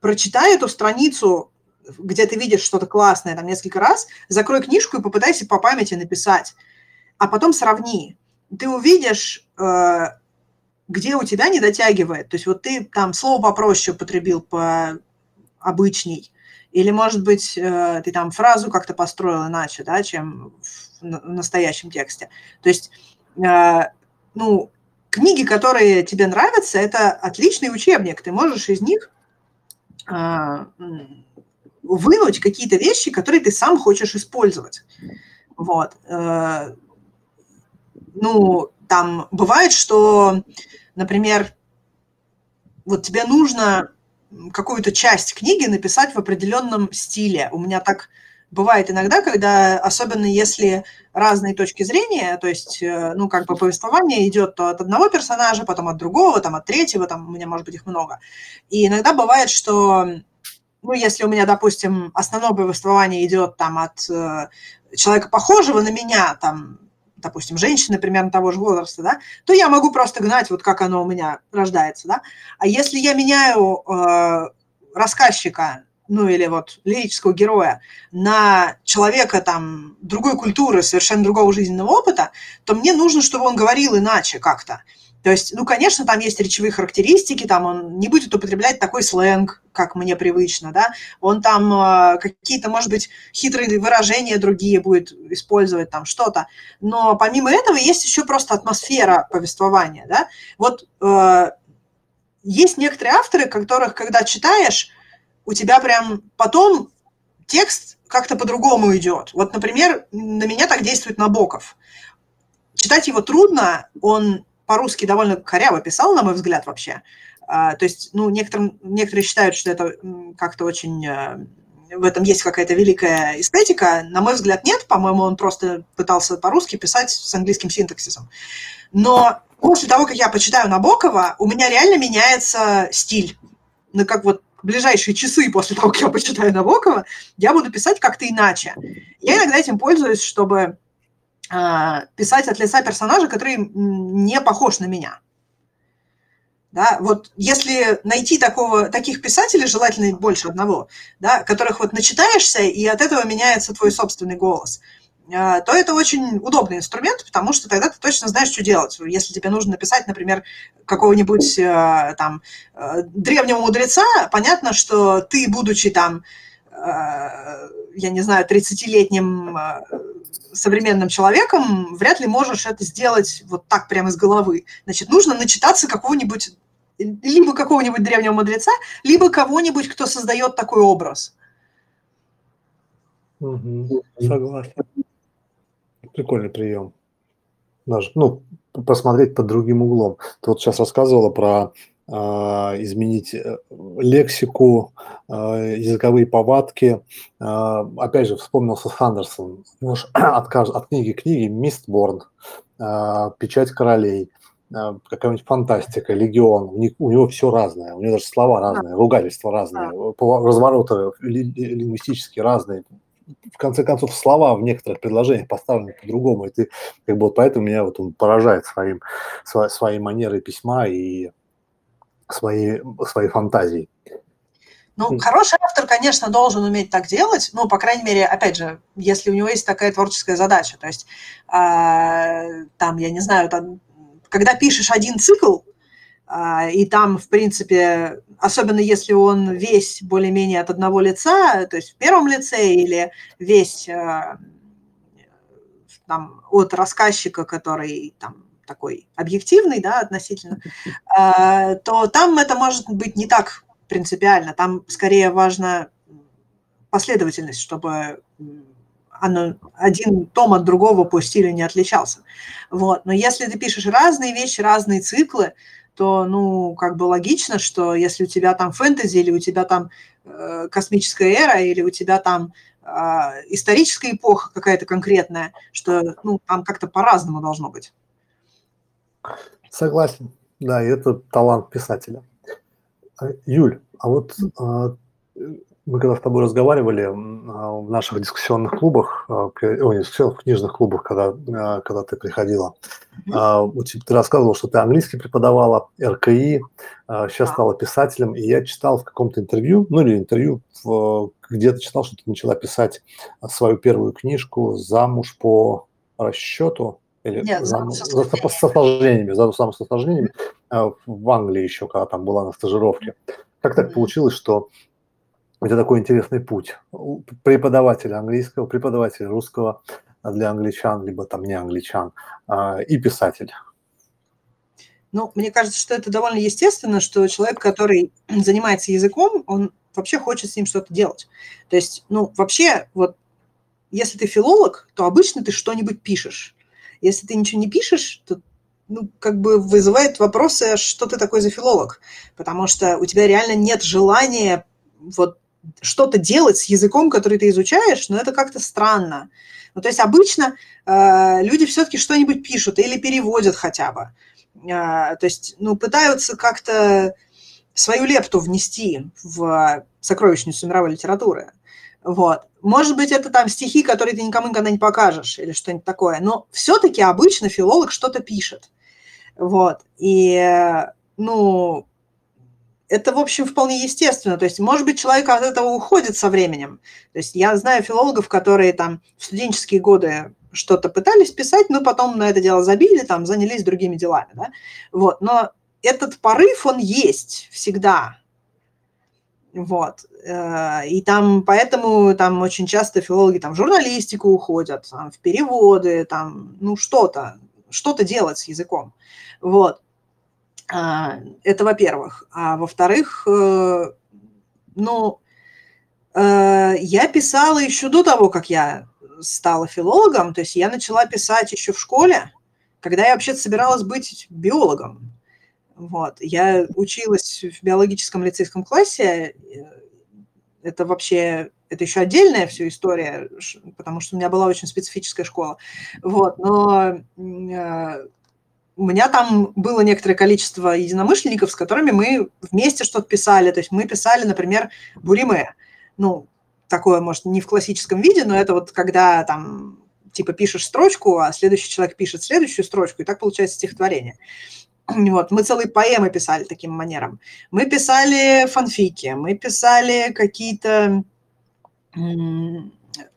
[SPEAKER 2] прочитай эту страницу, где ты видишь что-то классное, там несколько раз, закрой книжку и попытайся по памяти написать, а потом сравни. Ты увидишь, э, где у тебя не дотягивает. То есть вот ты там слово попроще употребил, по обычней, или, может быть, э, ты там фразу как-то построил иначе, да, чем в настоящем тексте. То есть, э, ну, книги, которые тебе нравятся, это отличный учебник. Ты можешь из них э, вынуть какие-то вещи, которые ты сам хочешь использовать. Вот. Ну, там бывает, что, например, вот тебе нужно какую-то часть книги написать в определенном стиле. У меня так бывает иногда, когда, особенно если разные точки зрения, то есть, э, ну, как бы повествование идет то от одного персонажа, потом от другого, там, от третьего, там, у меня, может быть, их много. И иногда бывает, что, ну, если у меня, допустим, основное повествование идет там от э, человека, похожего на меня, там, допустим, женщины примерно того же возраста, да, то я могу просто гнать, вот как оно у меня рождается, да. А если я меняю э, рассказчика, ну или вот лирического героя на человека там другой культуры, совершенно другого жизненного опыта, то мне нужно, чтобы он говорил иначе как-то. То есть, ну, конечно, там есть речевые характеристики, там он не будет употреблять такой сленг, как мне привычно, да, он там э, какие-то, может быть, хитрые выражения другие будет использовать, там что-то, но помимо этого есть еще просто атмосфера повествования, да, вот э, есть некоторые авторы, которых, когда читаешь, у тебя прям потом текст как-то по-другому идет. Вот, например, на меня так действует Набоков. Читать его трудно, он по-русски довольно коряво писал, на мой взгляд, вообще. А, то есть, ну, некоторым, некоторые считают, что это как-то очень... Э, в этом есть какая-то великая эстетика. На мой взгляд, нет. По-моему, он просто пытался по-русски писать с английским синтаксисом. Но после того, как я почитаю Набокова, у меня реально меняется стиль. Ну, как вот ближайшие часы после того, как я почитаю Набокова, я буду писать как-то иначе. Я иногда этим пользуюсь, чтобы писать от лица персонажа, который не похож на меня. Да, вот если найти такого, таких писателей, желательно больше одного, да, которых вот начитаешься, и от этого меняется твой собственный голос, а, то это очень удобный инструмент, потому что тогда ты точно знаешь, что делать. Если тебе нужно написать, например, какого-нибудь э, там древнего мудреца, понятно, что ты, будучи там, я не знаю, 30-летним современным человеком, вряд ли можешь это сделать вот так прямо из головы. Значит, нужно начитаться какого-нибудь либо какого-нибудь древнего мудреца, либо кого-нибудь, кто создает такой образ.
[SPEAKER 1] Угу, согласен. Прикольный прием. Даже, ну, посмотреть под другим углом. Ты вот сейчас рассказывала про э, изменить лексику, языковые повадки. Э, опять же, вспомнился Сандерсон. От, от книги к книге «Мистборн», э, «Печать королей», какая-нибудь фантастика, легион, у, него все разное, у него даже слова разные, ругательства разные, развороты лингвистические разные. В конце концов, слова в некоторых предложениях поставлены по-другому, и ты, как бы, вот поэтому меня вот он поражает своим, своей, своей манерой письма и своей, своей фантазией.
[SPEAKER 2] Ну, хороший автор, конечно, должен уметь так делать, ну, по крайней мере, опять же, если у него есть такая творческая задача, то есть, э, там, я не знаю, там, когда пишешь один цикл, а, и там, в принципе, особенно если он весь более-менее от одного лица, то есть в первом лице или весь а, там, от рассказчика, который там такой объективный, да, относительно, а, то там это может быть не так принципиально. Там скорее важна последовательность, чтобы оно, один том от другого по стилю не отличался. Вот. Но если ты пишешь разные вещи, разные циклы, то, ну, как бы логично, что если у тебя там фэнтези, или у тебя там э, космическая эра, или у тебя там э, историческая эпоха какая-то конкретная, что, ну, там как-то по-разному должно быть.
[SPEAKER 1] Согласен. Да, и это талант писателя. А, Юль, а вот а, мы когда с тобой разговаривали а, в наших дискуссионных клубах, ой, дискуссионных книжных клубах, когда, когда ты приходила, mm-hmm. ты рассказывал, что ты английский преподавала, РКИ, сейчас стала писателем, и я читал в каком-то интервью, ну или интервью, где-то читал, что ты начала писать свою первую книжку «Замуж по расчету», или Нет, замуж, со, со, со сожалениями, замуж со сожалениями, в Англии еще, когда там была на стажировке. Как так получилось, что это такой интересный путь. Преподавателя английского, преподавателя русского для англичан, либо там не англичан, а, и писатель.
[SPEAKER 2] Ну, мне кажется, что это довольно естественно, что человек, который занимается языком, он вообще хочет с ним что-то делать. То есть, ну, вообще, вот, если ты филолог, то обычно ты что-нибудь пишешь. Если ты ничего не пишешь, то ну, как бы вызывает вопросы, что ты такой за филолог, потому что у тебя реально нет желания вот что-то делать с языком, который ты изучаешь, но это как-то странно. Ну, то есть обычно э, люди все-таки что-нибудь пишут или переводят хотя бы. Э, то есть, ну, пытаются как-то свою лепту внести в сокровищницу мировой литературы. Вот. Может быть, это там стихи, которые ты никому никогда не покажешь или что-нибудь такое, но все-таки обычно филолог что-то пишет. Вот. И, ну, это, в общем, вполне естественно. То есть, может быть, человек от этого уходит со временем. То есть я знаю филологов, которые там в студенческие годы что-то пытались писать, но потом на это дело забили, там, занялись другими делами. Да? Вот. Но этот порыв, он есть всегда. Вот. Э, и там, поэтому там очень часто филологи там в журналистику уходят, там, в переводы, там, ну, что-то, что-то делать с языком. Вот. А, это во-первых. А во-вторых, э, ну, э, я писала еще до того, как я стала филологом, то есть я начала писать еще в школе, когда я вообще-то собиралась быть биологом. Вот. Я училась в биологическом лицейском классе. Это вообще, это еще отдельная все история, потому что у меня была очень специфическая школа. Вот. Но э, у меня там было некоторое количество единомышленников, с которыми мы вместе что-то писали. То есть мы писали, например, буриме. Ну, такое, может, не в классическом виде, но это вот когда там типа пишешь строчку, а следующий человек пишет следующую строчку, и так получается стихотворение. Вот, мы целые поэмы писали таким манером. Мы писали фанфики, мы писали какие-то...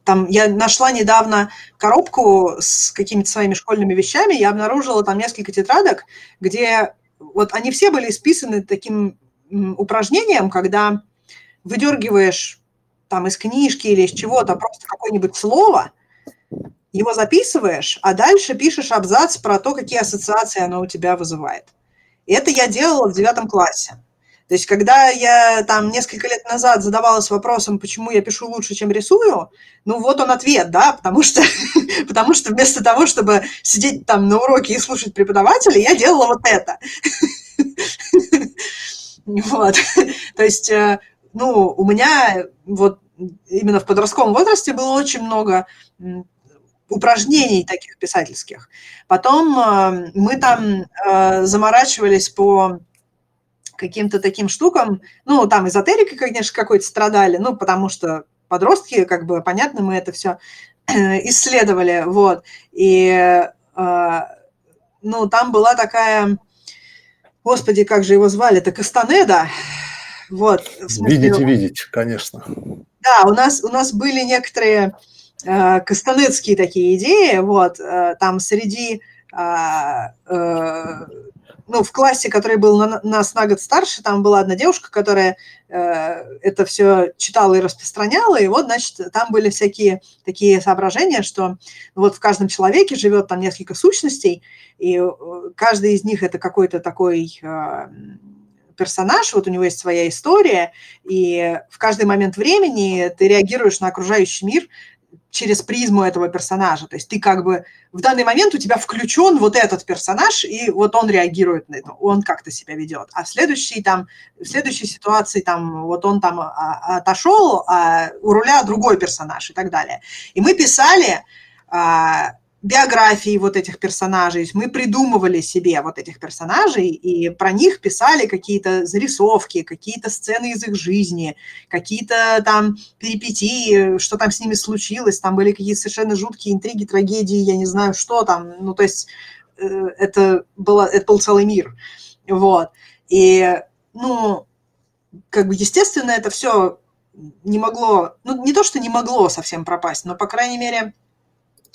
[SPEAKER 2] Там я нашла недавно коробку с какими-то своими школьными вещами, я обнаружила там несколько тетрадок, где вот они все были исписаны таким упражнением, когда выдергиваешь там из книжки или из чего-то просто какое-нибудь слово, его записываешь, а дальше пишешь абзац про то, какие ассоциации оно у тебя вызывает. И это я делала в девятом классе. То есть, когда я там несколько лет назад задавалась вопросом, почему я пишу лучше, чем рисую, ну вот он ответ, да, потому что, потому что вместо того, чтобы сидеть там на уроке и слушать преподавателя, я делала вот это. Вот. То есть, э, ну, у меня вот именно в подростковом возрасте было очень много упражнений таких писательских. Потом э, мы там э, заморачивались по каким-то таким штукам, ну, там эзотерикой, конечно, какой-то страдали, ну, потому что подростки, как бы, понятно, мы это все исследовали, вот, и, э, ну, там была такая, господи, как же его звали, это Кастанеда, вот.
[SPEAKER 1] Смысле, видеть и видеть, конечно.
[SPEAKER 2] Да, у нас, у нас были некоторые кастанецкие такие идеи, вот, э, там среди э, э, ну, в классе, который был на нас на год старше, там была одна девушка, которая э, это все читала и распространяла, и вот, значит, там были всякие такие соображения, что вот в каждом человеке живет там несколько сущностей, и э, каждый из них это какой-то такой э, персонаж, вот у него есть своя история, и в каждый момент времени ты реагируешь на окружающий мир через призму этого персонажа. То есть ты как бы в данный момент у тебя включен вот этот персонаж, и вот он реагирует на это, он как-то себя ведет. А в следующей, там, в следующей ситуации там, вот он там а, отошел, а у руля другой персонаж и так далее. И мы писали а, биографии вот этих персонажей. Мы придумывали себе вот этих персонажей и про них писали какие-то зарисовки, какие-то сцены из их жизни, какие-то там перипетии, что там с ними случилось. Там были какие-то совершенно жуткие интриги, трагедии, я не знаю, что там. Ну, то есть э, это, было, это был целый мир. Вот. И, ну, как бы, естественно, это все не могло, ну, не то, что не могло совсем пропасть, но, по крайней мере,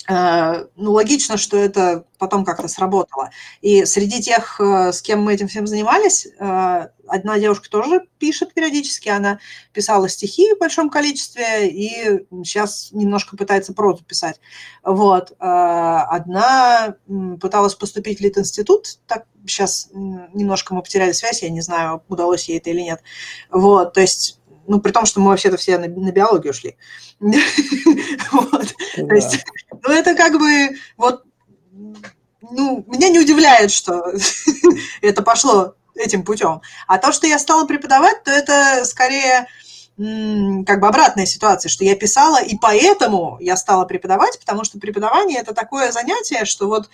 [SPEAKER 2] ну, логично, что это потом как-то сработало. И среди тех, э, с кем мы этим всем занимались, э, одна девушка тоже пишет периодически, она писала стихи в большом количестве и сейчас немножко пытается прозу писать. Вот. Одна пыталась поступить в Лит-институт, так сейчас немножко мы потеряли связь, я не знаю, удалось ей это или нет. Вот, то есть ну, при том, что мы вообще-то все на, на биологию шли. ну, это как бы, вот, ну, меня не удивляет, что это пошло этим путем. А то, что я стала преподавать, то это скорее как бы обратная ситуация, что я писала, и поэтому я стала преподавать, потому что преподавание – это такое занятие, что вот,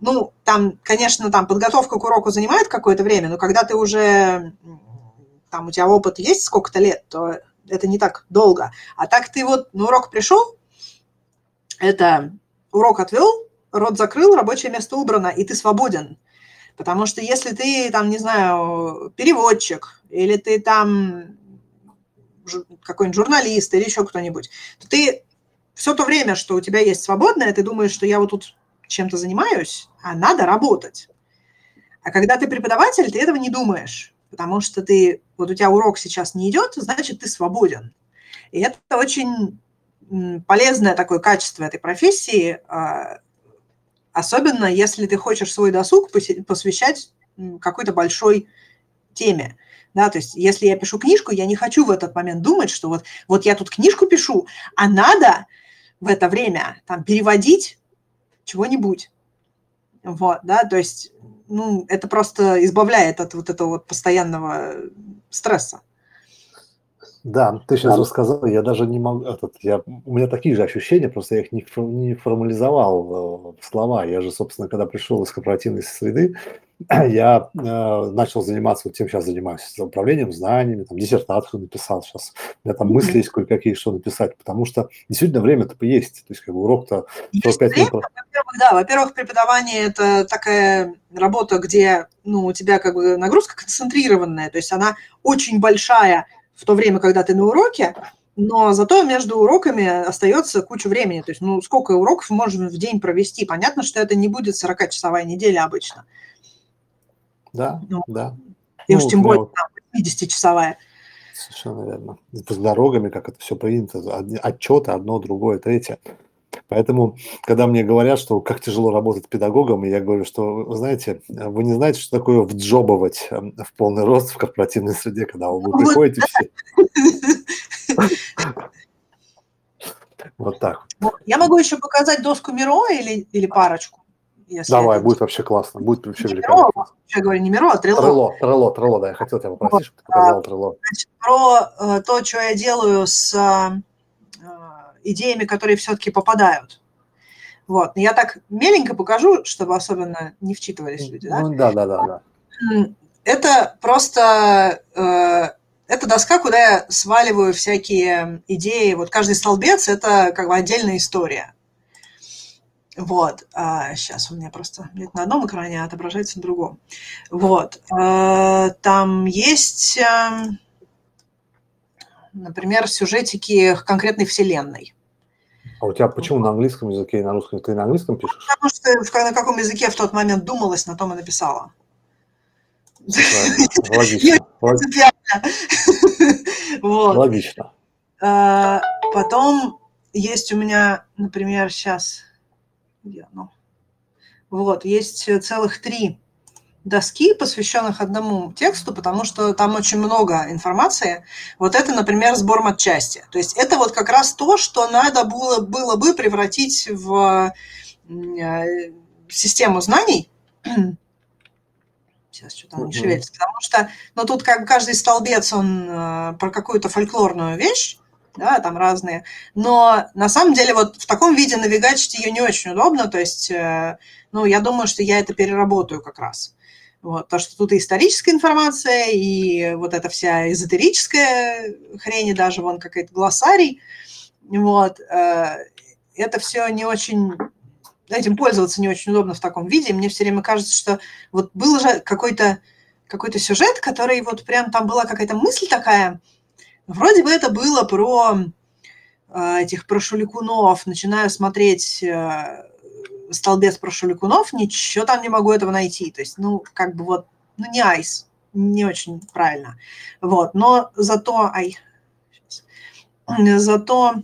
[SPEAKER 2] ну, там, конечно, там подготовка к уроку занимает какое-то время, но когда ты уже там у тебя опыт есть сколько-то лет, то это не так долго. А так ты вот на урок пришел, это урок отвел, рот закрыл, рабочее место убрано, и ты свободен. Потому что если ты, там, не знаю, переводчик, или ты там какой-нибудь журналист, или еще кто-нибудь, то ты все то время, что у тебя есть свободное, ты думаешь, что я вот тут чем-то занимаюсь, а надо работать. А когда ты преподаватель, ты этого не думаешь потому что ты, вот у тебя урок сейчас не идет, значит, ты свободен. И это очень полезное такое качество этой профессии, а, особенно если ты хочешь свой досуг посвящать какой-то большой теме. Да, то есть если я пишу книжку, я не хочу в этот момент думать, что вот, вот я тут книжку пишу, а надо в это время там переводить чего-нибудь. Вот, да, то есть ну, это просто избавляет от вот этого вот постоянного стресса.
[SPEAKER 1] Да, ты сейчас да. рассказал, я даже не могу, этот, я, у меня такие же ощущения, просто я их не, не формализовал в слова. Я же, собственно, когда пришел из корпоративной среды, я э, начал заниматься вот тем, сейчас занимаюсь управлением знаниями, там, диссертацию написал сейчас. У меня там мысли есть кое-какие, что написать, потому что действительно время-то есть. То есть как бы урок-то
[SPEAKER 2] 45 минут. Во-первых, да, во-первых, преподавание – это такая работа, где ну, у тебя как бы нагрузка концентрированная, то есть она очень большая, в то время, когда ты на уроке, но зато между уроками остается куча времени. То есть, ну, сколько уроков можно в день провести? Понятно, что это не будет 40-часовая неделя обычно.
[SPEAKER 1] Да, ну, да.
[SPEAKER 2] И ну, уж тем более там, 50-часовая.
[SPEAKER 1] Совершенно верно. С дорогами, как это все принято, отчеты, одно, другое, третье. Поэтому, когда мне говорят, что как тяжело работать педагогом, я говорю, что, вы знаете, вы не знаете, что такое вджобывать эм, в полный рост в корпоративной среде, когда вы приходите все. Вот так.
[SPEAKER 2] Я могу еще показать доску Миро или, или парочку?
[SPEAKER 1] Если Давай, это... будет вообще классно, будет вообще не великолепно. Миро,
[SPEAKER 2] я говорю не Миро, а Трело.
[SPEAKER 1] Трело, Трело, Трело, да, я хотел тебя попросить, чтобы ты показал Трело.
[SPEAKER 2] Значит, про э, то, что я делаю с э, идеями, которые все-таки попадают. Вот. Я так меленько покажу, чтобы особенно не вчитывались люди. Да?
[SPEAKER 1] Ну, да, да, да, да.
[SPEAKER 2] Это просто э, это доска, куда я сваливаю всякие идеи. Вот каждый столбец – это как бы отдельная история. Вот. А, сейчас у меня просто нет на одном экране, а отображается на другом. Вот. А, там есть, а, например, сюжетики конкретной вселенной.
[SPEAKER 1] А у тебя почему на английском языке и на русском? Ты на английском пишешь?
[SPEAKER 2] Потому что на каком языке в тот момент думалось, на том и написала.
[SPEAKER 1] Логично.
[SPEAKER 2] Логично. А, потом есть у меня, например, сейчас где оно? Вот, есть целых три доски, посвященных одному тексту, потому что там очень много информации. Вот это, например, сбор матчасти. То есть это вот как раз то, что надо было, было бы превратить в э, систему знаний. Сейчас что-то не шевелится. Потому что, ну, тут как каждый столбец, он э, про какую-то фольклорную вещь, да, там разные. Но на самом деле вот в таком виде навигачить ее не очень удобно, то есть, э, ну, я думаю, что я это переработаю как раз. Вот, то, что тут и историческая информация, и вот эта вся эзотерическая хрень, и даже вон какой-то глоссарий, вот, э, это все не очень, этим пользоваться не очень удобно в таком виде. Мне все время кажется, что вот был же какой-то какой-то сюжет, который вот прям там была какая-то мысль такая, Вроде бы это было про э, этих про шуликунов. Начинаю смотреть э, столбец про шуликунов, ничего там не могу этого найти. То есть, ну, как бы вот, ну, не айс, не очень правильно. Вот, но зато, ай, зато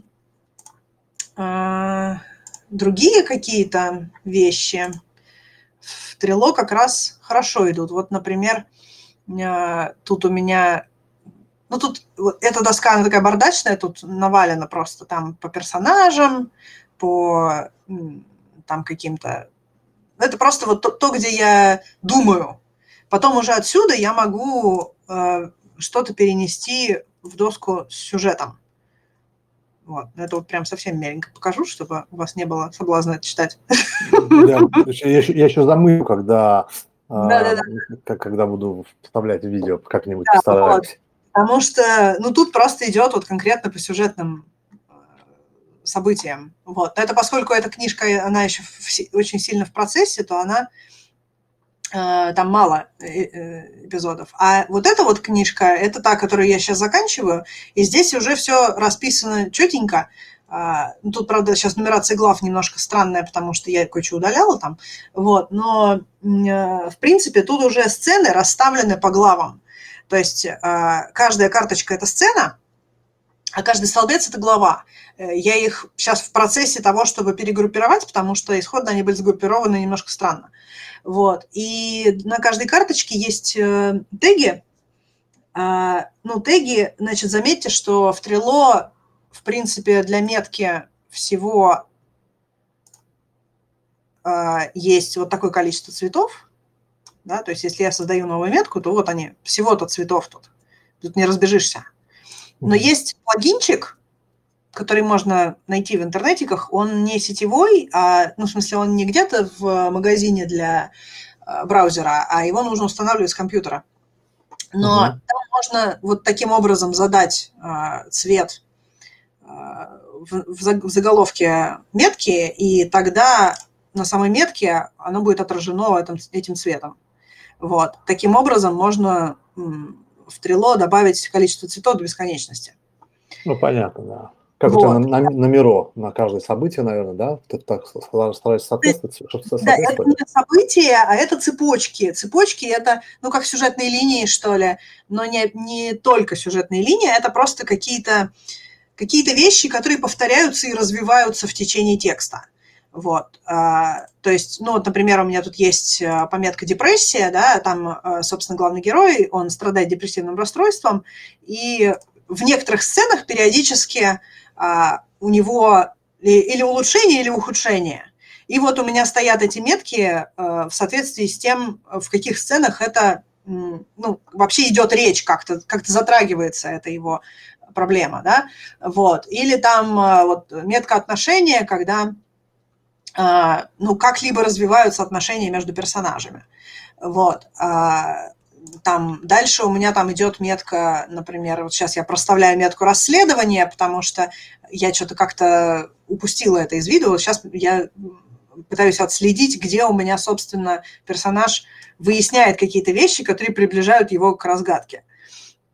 [SPEAKER 2] э, другие какие-то вещи в трило как раз хорошо идут. Вот, например, э, тут у меня ну, тут вот, эта доска, она такая бардачная, тут навалено просто там по персонажам, по там каким-то... Это просто вот то, то, где я думаю. Потом уже отсюда я могу э, что-то перенести в доску с сюжетом. Вот. Это вот прям совсем меленько покажу, чтобы у вас не было соблазна это читать.
[SPEAKER 1] Да, я, я еще замылю, когда, да, да, да. когда буду вставлять видео, как-нибудь да, постараюсь. Вот.
[SPEAKER 2] Потому что, ну, тут просто идет вот конкретно по сюжетным э, событиям. Вот. Но это поскольку эта книжка, она еще очень сильно в процессе, то она э, там мало э, эпизодов. А вот эта вот книжка, это та, которую я сейчас заканчиваю, и здесь уже все расписано четенько. А, ну, тут, правда, сейчас нумерация глав немножко странная, потому что я кое-что удаляла там. Вот. Но, в принципе, тут уже сцены расставлены по главам. То есть а, каждая карточка – это сцена, а каждый столбец – это глава. Э, я их сейчас в процессе того, чтобы перегруппировать, потому что исходно они были сгруппированы немножко странно. Вот. И на каждой карточке есть э, теги. А, ну, теги, значит, заметьте, что в Трело, в принципе, для метки всего а, есть вот такое количество цветов – да? То есть если я создаю новую метку, то вот они, всего-то цветов тут. Тут не разбежишься. Но есть плагинчик, который можно найти в интернетиках, он не сетевой, а, ну, в смысле, он не где-то в магазине для э, браузера, а его нужно устанавливать с компьютера. Но угу. там можно вот таким образом задать э, цвет э, в, в заголовке метки, и тогда на самой метке оно будет отражено этим, этим цветом. Вот. Таким образом можно в Трило добавить количество цветов до бесконечности.
[SPEAKER 1] Ну, понятно, да. Как вот. у тебя на, на, номеро на каждое событие, наверное, да? Ты так стараешься соответствовать,
[SPEAKER 2] чтобы Да, это не события, а это цепочки. Цепочки – это, ну, как сюжетные линии, что ли, но не, не только сюжетные линии, это просто какие-то какие вещи, которые повторяются и развиваются в течение текста. Вот, а, то есть, ну, например, у меня тут есть а, пометка депрессия, да, там, а, собственно, главный герой, он страдает депрессивным расстройством, и в некоторых сценах периодически у него или улучшение, или ухудшение. И вот у меня стоят эти метки в соответствии с тем, в каких сценах это, ну, вообще идет речь, как-то как затрагивается это его проблема, да, вот. Или там вот метка отношения, когда ну, как-либо развиваются отношения между персонажами. Вот. А, там дальше у меня там идет метка, например, вот сейчас я проставляю метку расследования, потому что я что-то как-то упустила это из виду. Вот сейчас я пытаюсь отследить, где у меня, собственно, персонаж выясняет какие-то вещи, которые приближают его к разгадке.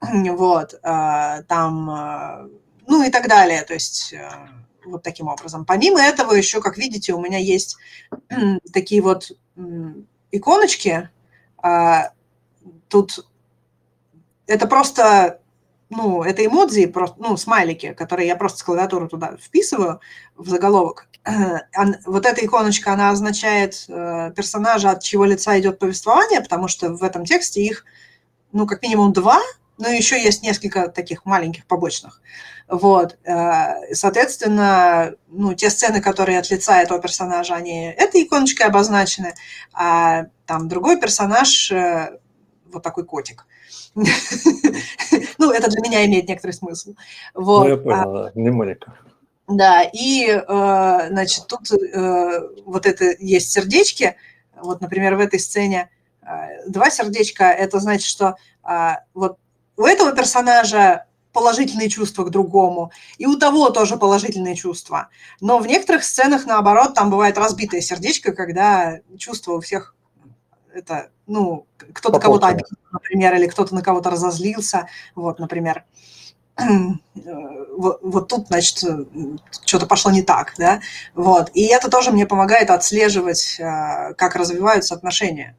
[SPEAKER 2] Вот. А, там, ну и так далее. То есть э, вот таким образом. Помимо этого, еще, как видите, у меня есть такие вот иконочки. А, тут это просто, ну, это эмодзи, просто, ну, смайлики, которые я просто с клавиатуры туда вписываю в заголовок. Вот эта иконочка, она означает э, персонажа, от чего лица идет повествование, потому что в этом тексте их, ну, как минимум два, но еще есть несколько таких маленьких побочных. Вот, э, соответственно, ну, те сцены, которые от лица этого персонажа, они этой иконочкой обозначены, а там другой персонаж, э, вот такой котик. Ну, это для меня имеет некоторый смысл. Вот. Ну,
[SPEAKER 1] я понял, да, мнемоника.
[SPEAKER 2] Да, и, э, значит, тут вот это есть сердечки, вот, например, в этой сцене два сердечка, это значит, что вот у этого персонажа положительные чувства к другому, и у того тоже положительные чувства. Но в некоторых сценах, наоборот, там бывает разбитое сердечко, когда чувства у всех это, ну, кто-то кого-то обидел, например, или кто-то на кого-то разозлился, вот, например. Вот, вот тут, значит, что-то пошло не так, да, вот. И это тоже мне помогает отслеживать, а, как развиваются отношения.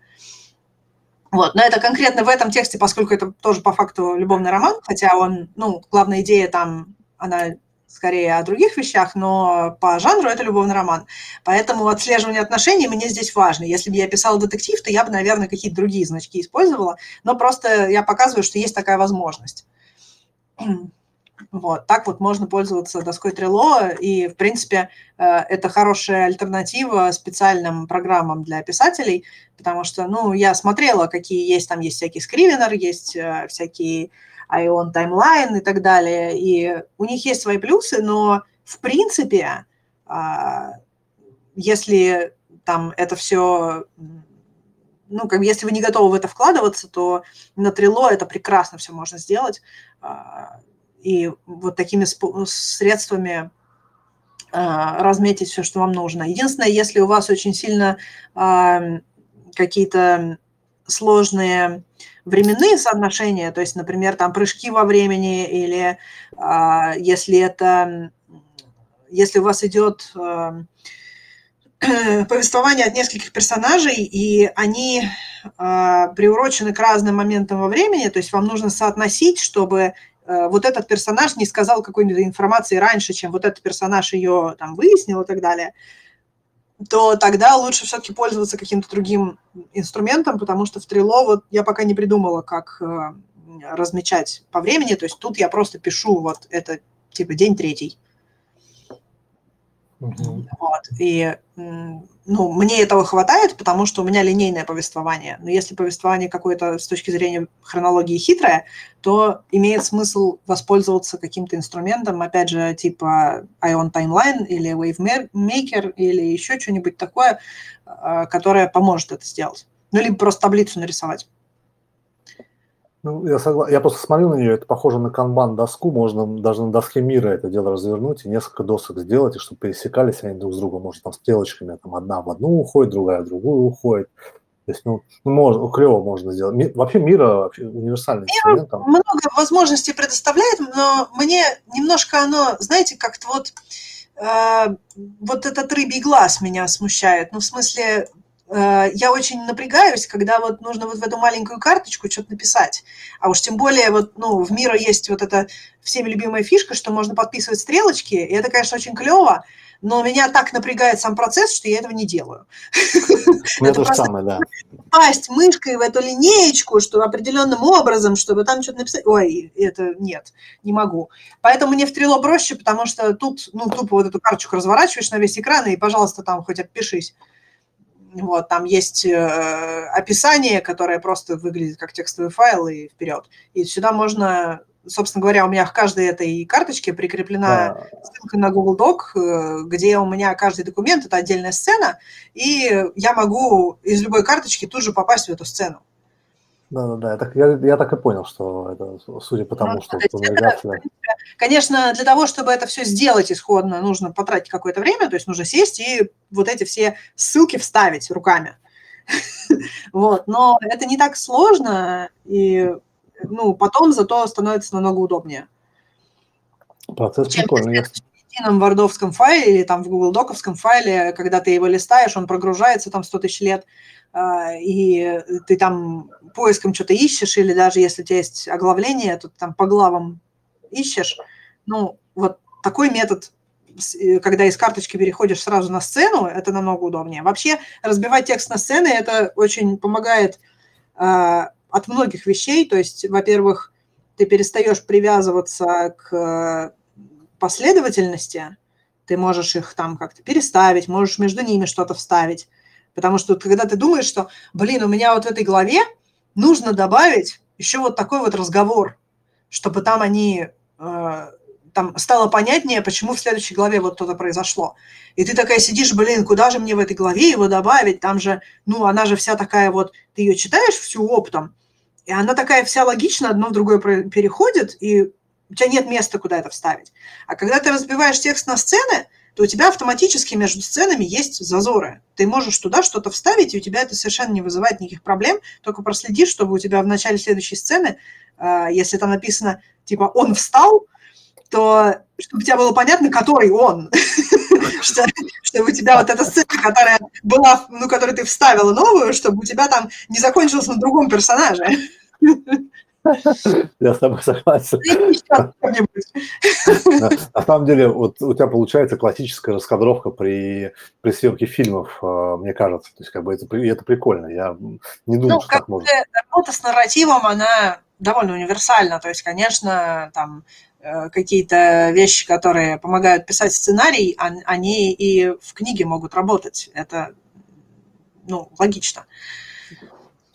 [SPEAKER 2] Вот. Но это конкретно в этом тексте, поскольку это тоже по факту любовный роман, хотя он, ну, главная идея там, она скорее о других вещах, но по жанру это любовный роман. Поэтому отслеживание отношений мне здесь важно. Если бы я писала детектив, то я бы, наверное, какие-то другие значки использовала, но просто я показываю, что есть такая возможность. Вот, так вот можно пользоваться доской Trello, и, в принципе, э, это хорошая альтернатива специальным программам для писателей, потому что, ну, я смотрела, какие есть, там есть всякие скривенер, есть э, всякие Ion Timeline и так далее, и у них есть свои плюсы, но, в принципе, а, если там это все ну, как бы, если вы не готовы в это вкладываться, то на Trello это прекрасно все можно сделать. И вот такими средствами а, разметить все, что вам нужно. Единственное, если у вас очень сильно какие-то сложные временные соотношения, то есть, например, там прыжки во времени, или а, если это, если у вас идет повествование от нескольких персонажей, и они приурочены к разным моментам во времени, то есть вам нужно соотносить, чтобы Э, вот этот персонаж не сказал какой-нибудь информации раньше, чем вот этот персонаж ее там выяснил и так далее, то тогда лучше все-таки пользоваться каким-то другим инструментом, потому что в Трило вот я пока не придумала, как э, размечать по времени, то есть тут я просто пишу вот это типа день третий. Mm-hmm. Вот. И ну, мне этого хватает, потому что у меня линейное повествование. Но если повествование какое-то с точки зрения хронологии хитрое, то имеет смысл воспользоваться каким-то инструментом, опять же, типа Ion Timeline или WaveMaker или еще что-нибудь такое, а, которое поможет это сделать. Ну, либо просто таблицу нарисовать.
[SPEAKER 1] Ну, я, согла... я просто смотрю на нее, это похоже на канбан-доску, можно даже на доске мира это дело развернуть и несколько досок сделать, и чтобы пересекались они друг с другом, может, там стрелочками, там одна в одну уходит, другая в другую уходит. То есть, ну, ну можно, клево можно сделать. Ми, вообще мира вообще универсальный
[SPEAKER 2] инструмент. Там. Много возможностей предоставляет, но мне немножко оно, знаете, как-то вот э, вот этот рыбий глаз меня смущает. Ну, в смысле, я очень напрягаюсь, когда вот нужно вот в эту маленькую карточку что-то написать. А уж тем более вот, ну, в мире есть вот эта всеми любимая фишка, что можно подписывать стрелочки, и это, конечно, очень клево, но меня так напрягает сам процесс, что я этого не делаю.
[SPEAKER 1] Это то же самое, да.
[SPEAKER 2] Пасть мышкой в эту линеечку, что определенным образом, чтобы там что-то написать. Ой, это нет, не могу. Поэтому мне в Трило проще, потому что тут, ну, тупо вот эту карточку разворачиваешь на весь экран, и, пожалуйста, там хоть отпишись. Вот, там есть э, описание, которое просто выглядит как текстовый файл и вперед. И сюда можно, собственно говоря, у меня в каждой этой карточке прикреплена да. ссылка на Google Doc, э, где у меня каждый документ – это отдельная сцена, и я могу из любой карточки тут же попасть в эту сцену.
[SPEAKER 1] Да, да, да. Я так, я, я так и понял, что это, судя по тому, ну, что это, навигация...
[SPEAKER 2] Конечно, для того, чтобы это все сделать исходно, нужно потратить какое-то время, то есть нужно сесть и вот эти все ссылки вставить руками. Вот, но это не так сложно, и ну, потом зато становится намного удобнее.
[SPEAKER 1] Процесс прикольный. В
[SPEAKER 2] едином вардовском файле или там в Google Доковском файле, когда ты его листаешь, он прогружается там 100 тысяч лет, и ты там поиском что-то ищешь, или даже если у тебя есть оглавление, то ты там по главам ищешь. Ну, вот такой метод, э, когда из карточки переходишь сразу на сцену, это намного удобнее. Вообще разбивать текст на сцены, это очень помогает э, от многих вещей. То есть, во-первых, ты перестаешь привязываться к последовательности, ты можешь их там как-то переставить, можешь между ними что-то вставить. Потому что когда ты думаешь, что, блин, у меня вот в этой главе нужно добавить еще вот такой вот разговор, чтобы там они, э, там стало понятнее, почему в следующей главе вот что-то произошло. И ты такая сидишь, блин, куда же мне в этой главе его добавить? Там же, ну, она же вся такая вот, ты ее читаешь всю оптом, и она такая вся логично, одно в другое переходит, и у тебя нет места, куда это вставить. А когда ты разбиваешь текст на сцены, то у тебя автоматически между сценами есть зазоры. Ты можешь туда что-то вставить, и у тебя это совершенно не вызывает никаких проблем, только проследи, чтобы у тебя в начале следующей сцены, а, если там написано, типа, он встал, то чтобы у тебя было понятно, который он. Чтобы у тебя вот эта сцена, которая была, ну, которую ты вставила новую, чтобы у тебя там не закончилась на другом персонаже.
[SPEAKER 1] Я с тобой согласен. На самом деле, вот у тебя получается классическая раскадровка при, при съемке фильмов, э, мне кажется. То есть, как бы это, это прикольно. Я не думаю, ну, что так можно.
[SPEAKER 2] Работа с нарративом, она довольно универсальна. То есть, конечно, там э, какие-то вещи, которые помогают писать сценарий, они и в книге могут работать. Это ну, логично.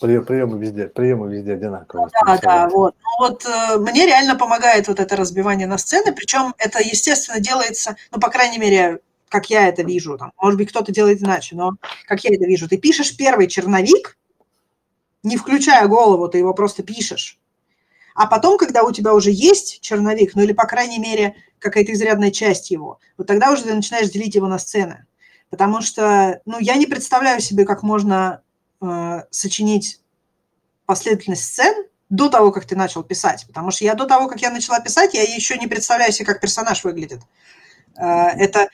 [SPEAKER 1] Приемы везде, приемы везде одинаковые.
[SPEAKER 2] Да, да, вот. Ну, вот э, мне реально помогает вот это разбивание на сцены, причем это, естественно, делается, ну, по крайней мере, как я это вижу, там, может быть, кто-то делает иначе, но как я это вижу, ты пишешь первый черновик, не включая голову, ты его просто пишешь. А потом, когда у тебя уже есть черновик, ну или, по крайней мере, какая-то изрядная часть его, вот тогда уже ты начинаешь делить его на сцены. Потому что, ну, я не представляю себе, как можно сочинить последовательность сцен до того, как ты начал писать. Потому что я до того, как я начала писать, я еще не представляю себе, как персонаж выглядит. Э, это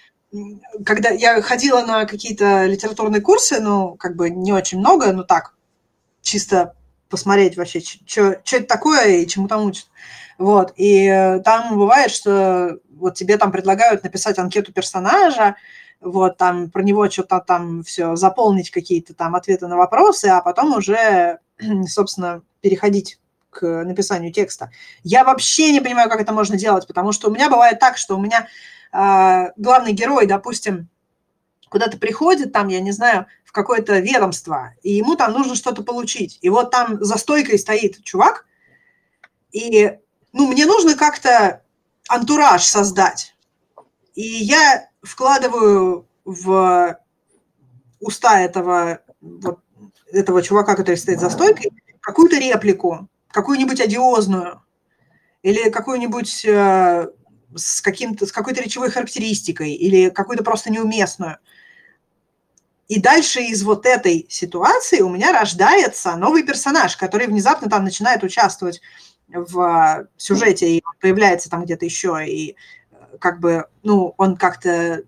[SPEAKER 2] когда я ходила на какие-то литературные курсы, ну, как бы не очень много, но так, чисто посмотреть вообще, что это такое и чему там учат. Вот, и э, там бывает, что вот тебе там предлагают написать анкету персонажа, вот, там про него что-то там все, заполнить какие-то там ответы на вопросы, а потом уже, собственно, переходить к написанию текста. Я вообще не понимаю, как это можно делать, потому что у меня бывает так, что у меня э, главный герой, допустим, куда-то приходит, там, я не знаю, в какое-то ведомство, и ему там нужно что-то получить. И вот там за стойкой стоит чувак, и, ну, мне нужно как-то антураж создать. И я вкладываю в уста этого, вот, этого чувака, который стоит за стойкой, какую-то реплику, какую-нибудь одиозную, или какую-нибудь э, с, с какой-то речевой характеристикой, или какую-то просто неуместную. И дальше из вот этой ситуации у меня рождается новый персонаж, который внезапно там начинает участвовать в сюжете и появляется там где-то еще, и э, как бы, ну, он как-то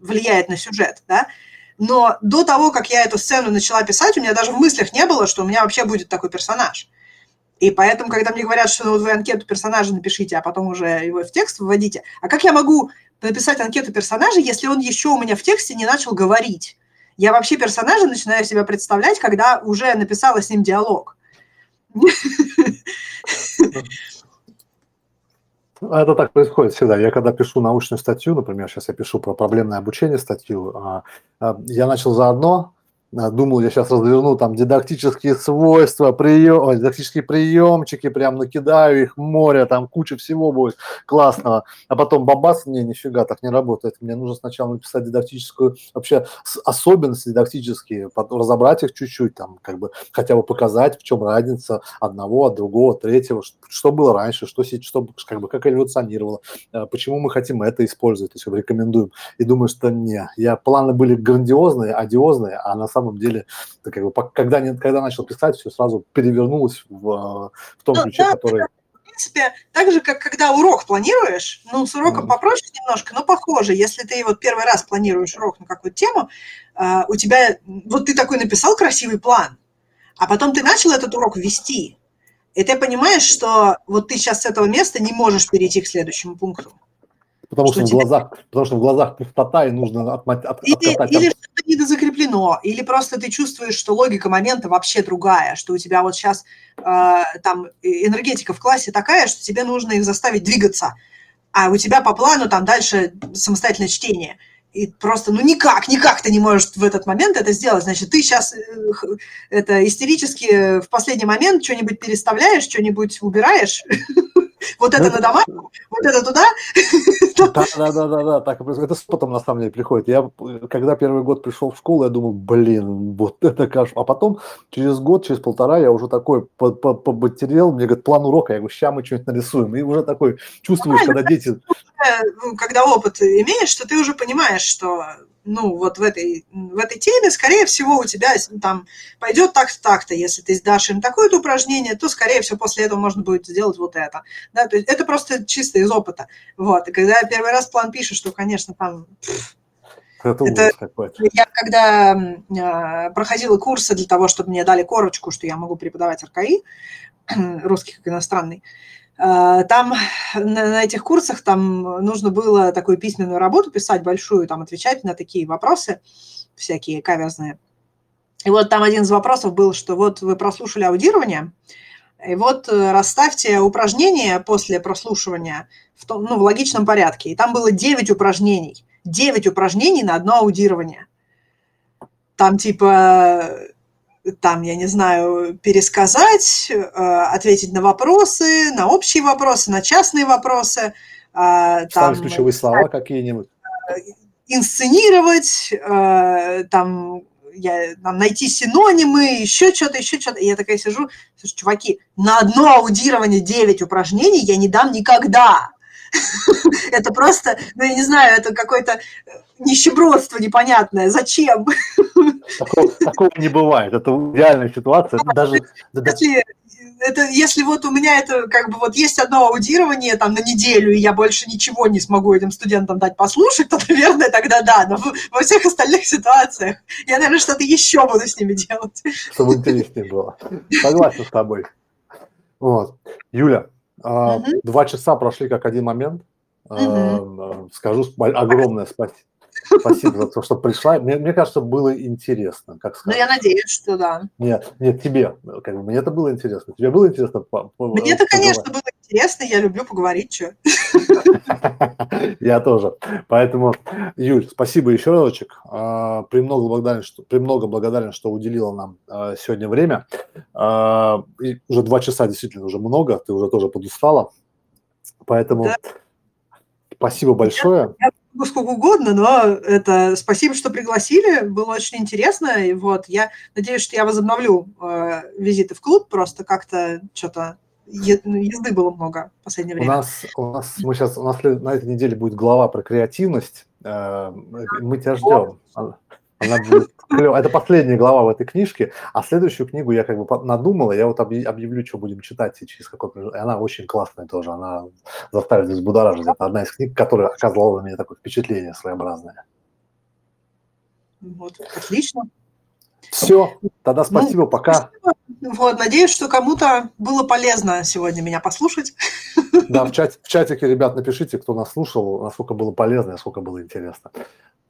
[SPEAKER 2] влияет на сюжет, да. Но до того, как я эту сцену начала писать, у меня даже в мыслях не было, что у меня вообще будет такой персонаж. И поэтому, когда мне говорят, что ну, вот вы анкету персонажа напишите, а потом уже его в текст вводите, а как я могу написать анкету персонажа, если он еще у меня в тексте не начал говорить? Я вообще персонажа начинаю себя представлять, когда уже написала с ним диалог.
[SPEAKER 1] Это так происходит всегда. Я когда пишу научную статью, например, сейчас я пишу про проблемное обучение статью, а, а, я начал заодно а, думал, я сейчас разверну там дидактические свойства, прием, дидактические приемчики, прям накидаю их море, там куча всего будет классного. А потом бабац, не, нифига, так не работает. Мне нужно сначала написать дидактическую, вообще особенности дидактические, разобрать их чуть-чуть, там, как бы хотя бы показать, в чем разница одного, от другого, третьего, что было раньше, что, что как бы, как эволюционировало, а, почему мы хотим это использовать, то есть рекомендуем. И думаю, что не, я, планы были грандиозные, одиозные, а на самом самом деле, ты как бы, когда, не, когда начал писать, все сразу перевернулось в, в том ну, ключе, да, который...
[SPEAKER 2] В принципе, так же, как когда урок планируешь, ну, с уроком mm. попроще немножко, но похоже. Если ты вот первый раз планируешь урок на какую-то тему, uh, у тебя, вот ты такой написал красивый план, а потом ты начал этот урок вести, и ты понимаешь, что вот ты сейчас с этого места не можешь перейти к следующему пункту.
[SPEAKER 1] Потому что, что в тебя... глазах, потому что в глазах пустота и нужно отмать, от,
[SPEAKER 2] или, откатать. Или что-то недозакреплено, или просто ты чувствуешь, что логика момента вообще другая, что у тебя вот сейчас э, там энергетика в классе такая, что тебе нужно их заставить двигаться, а у тебя по плану там дальше самостоятельное чтение – и просто, ну никак, никак ты не можешь в этот момент это сделать. Значит, ты сейчас э, это истерически в последний момент что-нибудь переставляешь, что-нибудь убираешь, вот это на домашку, вот это туда.
[SPEAKER 1] Да, да, да, да, так Это с потом на самом деле приходит. Я, когда первый год пришел в школу, я думал, блин, вот это кошмар. А потом, через год, через полтора, я уже такой побатерел, мне говорят, план урока, я говорю, сейчас мы что-нибудь нарисуем. И уже такой чувствуешь, когда дети...
[SPEAKER 2] Ну, когда опыт имеешь, что ты уже понимаешь, что ну, вот в этой, в этой теме, скорее всего, у тебя там пойдет так-то, так-то. Если ты сдашь им такое-то упражнение, то, скорее всего, после этого можно будет сделать вот это. Да, то есть это просто чисто из опыта. Вот. И когда первый раз план пишешь, то, конечно, там... Это, это я когда э, проходила курсы для того, чтобы мне дали корочку, что я могу преподавать РКИ, русский как иностранный, там на этих курсах там нужно было такую письменную работу писать большую, там отвечать на такие вопросы всякие каверзные. И вот там один из вопросов был, что вот вы прослушали аудирование, и вот э, расставьте упражнения после прослушивания в, том, ну, в логичном порядке. И там было 9 упражнений. 9 упражнений на одно аудирование. Там типа там, я не знаю, пересказать, э, ответить на вопросы, на общие вопросы, на частные вопросы.
[SPEAKER 1] Там, Ставить ключевые слова какие-нибудь.
[SPEAKER 2] Э, инсценировать, э, там, я, там, найти синонимы, еще что-то, еще что-то. И я такая сижу, слушай, чуваки, на одно аудирование 9 упражнений я не дам никогда. Это просто, ну, я не знаю, это какое-то нищебродство непонятное. Зачем?
[SPEAKER 1] Такого, такого не бывает. Это реальная ситуация. Это даже,
[SPEAKER 2] если, это, если вот у меня это как бы вот есть одно аудирование там на неделю, и я больше ничего не смогу этим студентам дать послушать, то, наверное, тогда да. Но во всех остальных ситуациях я, наверное, что-то еще буду с ними делать.
[SPEAKER 1] Чтобы интереснее было. Согласен с тобой. Вот. Юля, угу. два часа прошли как один момент. Угу. Скажу огромное спасибо Спасибо за то, что пришла. Мне, мне кажется, было интересно, как
[SPEAKER 2] сказать. Ну, я надеюсь, что да.
[SPEAKER 1] Нет, нет, тебе. Как бы, мне это было интересно. Тебе было интересно?
[SPEAKER 2] Мне это, конечно, было интересно. Я люблю поговорить, что.
[SPEAKER 1] Я тоже. Поэтому, Юль, спасибо еще разочек. А, премного благодарен, что, премного благодарен, что уделила нам а, сегодня время. А, уже два часа действительно уже много, ты уже тоже подустала. Поэтому да. спасибо большое.
[SPEAKER 2] Я, я сколько угодно, но это спасибо, что пригласили, было очень интересно. И вот я надеюсь, что я возобновлю э, визиты в клуб, просто как-то что-то езды было много в последнее время.
[SPEAKER 1] У нас, у нас, мы сейчас, у нас на этой неделе будет глава про креативность. Э, мы тебя ждем. Она будет Это последняя глава в этой книжке, а следующую книгу я как бы надумала, я вот объявлю, что будем читать и через какой И она очень классная тоже, она заставит взбудоражить. Это одна из книг, которая оказала на меня такое впечатление своеобразное.
[SPEAKER 2] Вот, отлично.
[SPEAKER 1] Все, тогда ну, спасибо, ну, пока.
[SPEAKER 2] Вот, надеюсь, что кому-то было полезно сегодня меня послушать.
[SPEAKER 1] Да, в, чат, в чатике, ребят, напишите, кто нас слушал, насколько было полезно, насколько было интересно.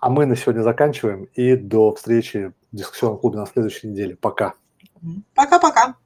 [SPEAKER 1] А мы на сегодня заканчиваем и до встречи в дискуссионном клубе на следующей неделе. Пока.
[SPEAKER 2] Пока-пока.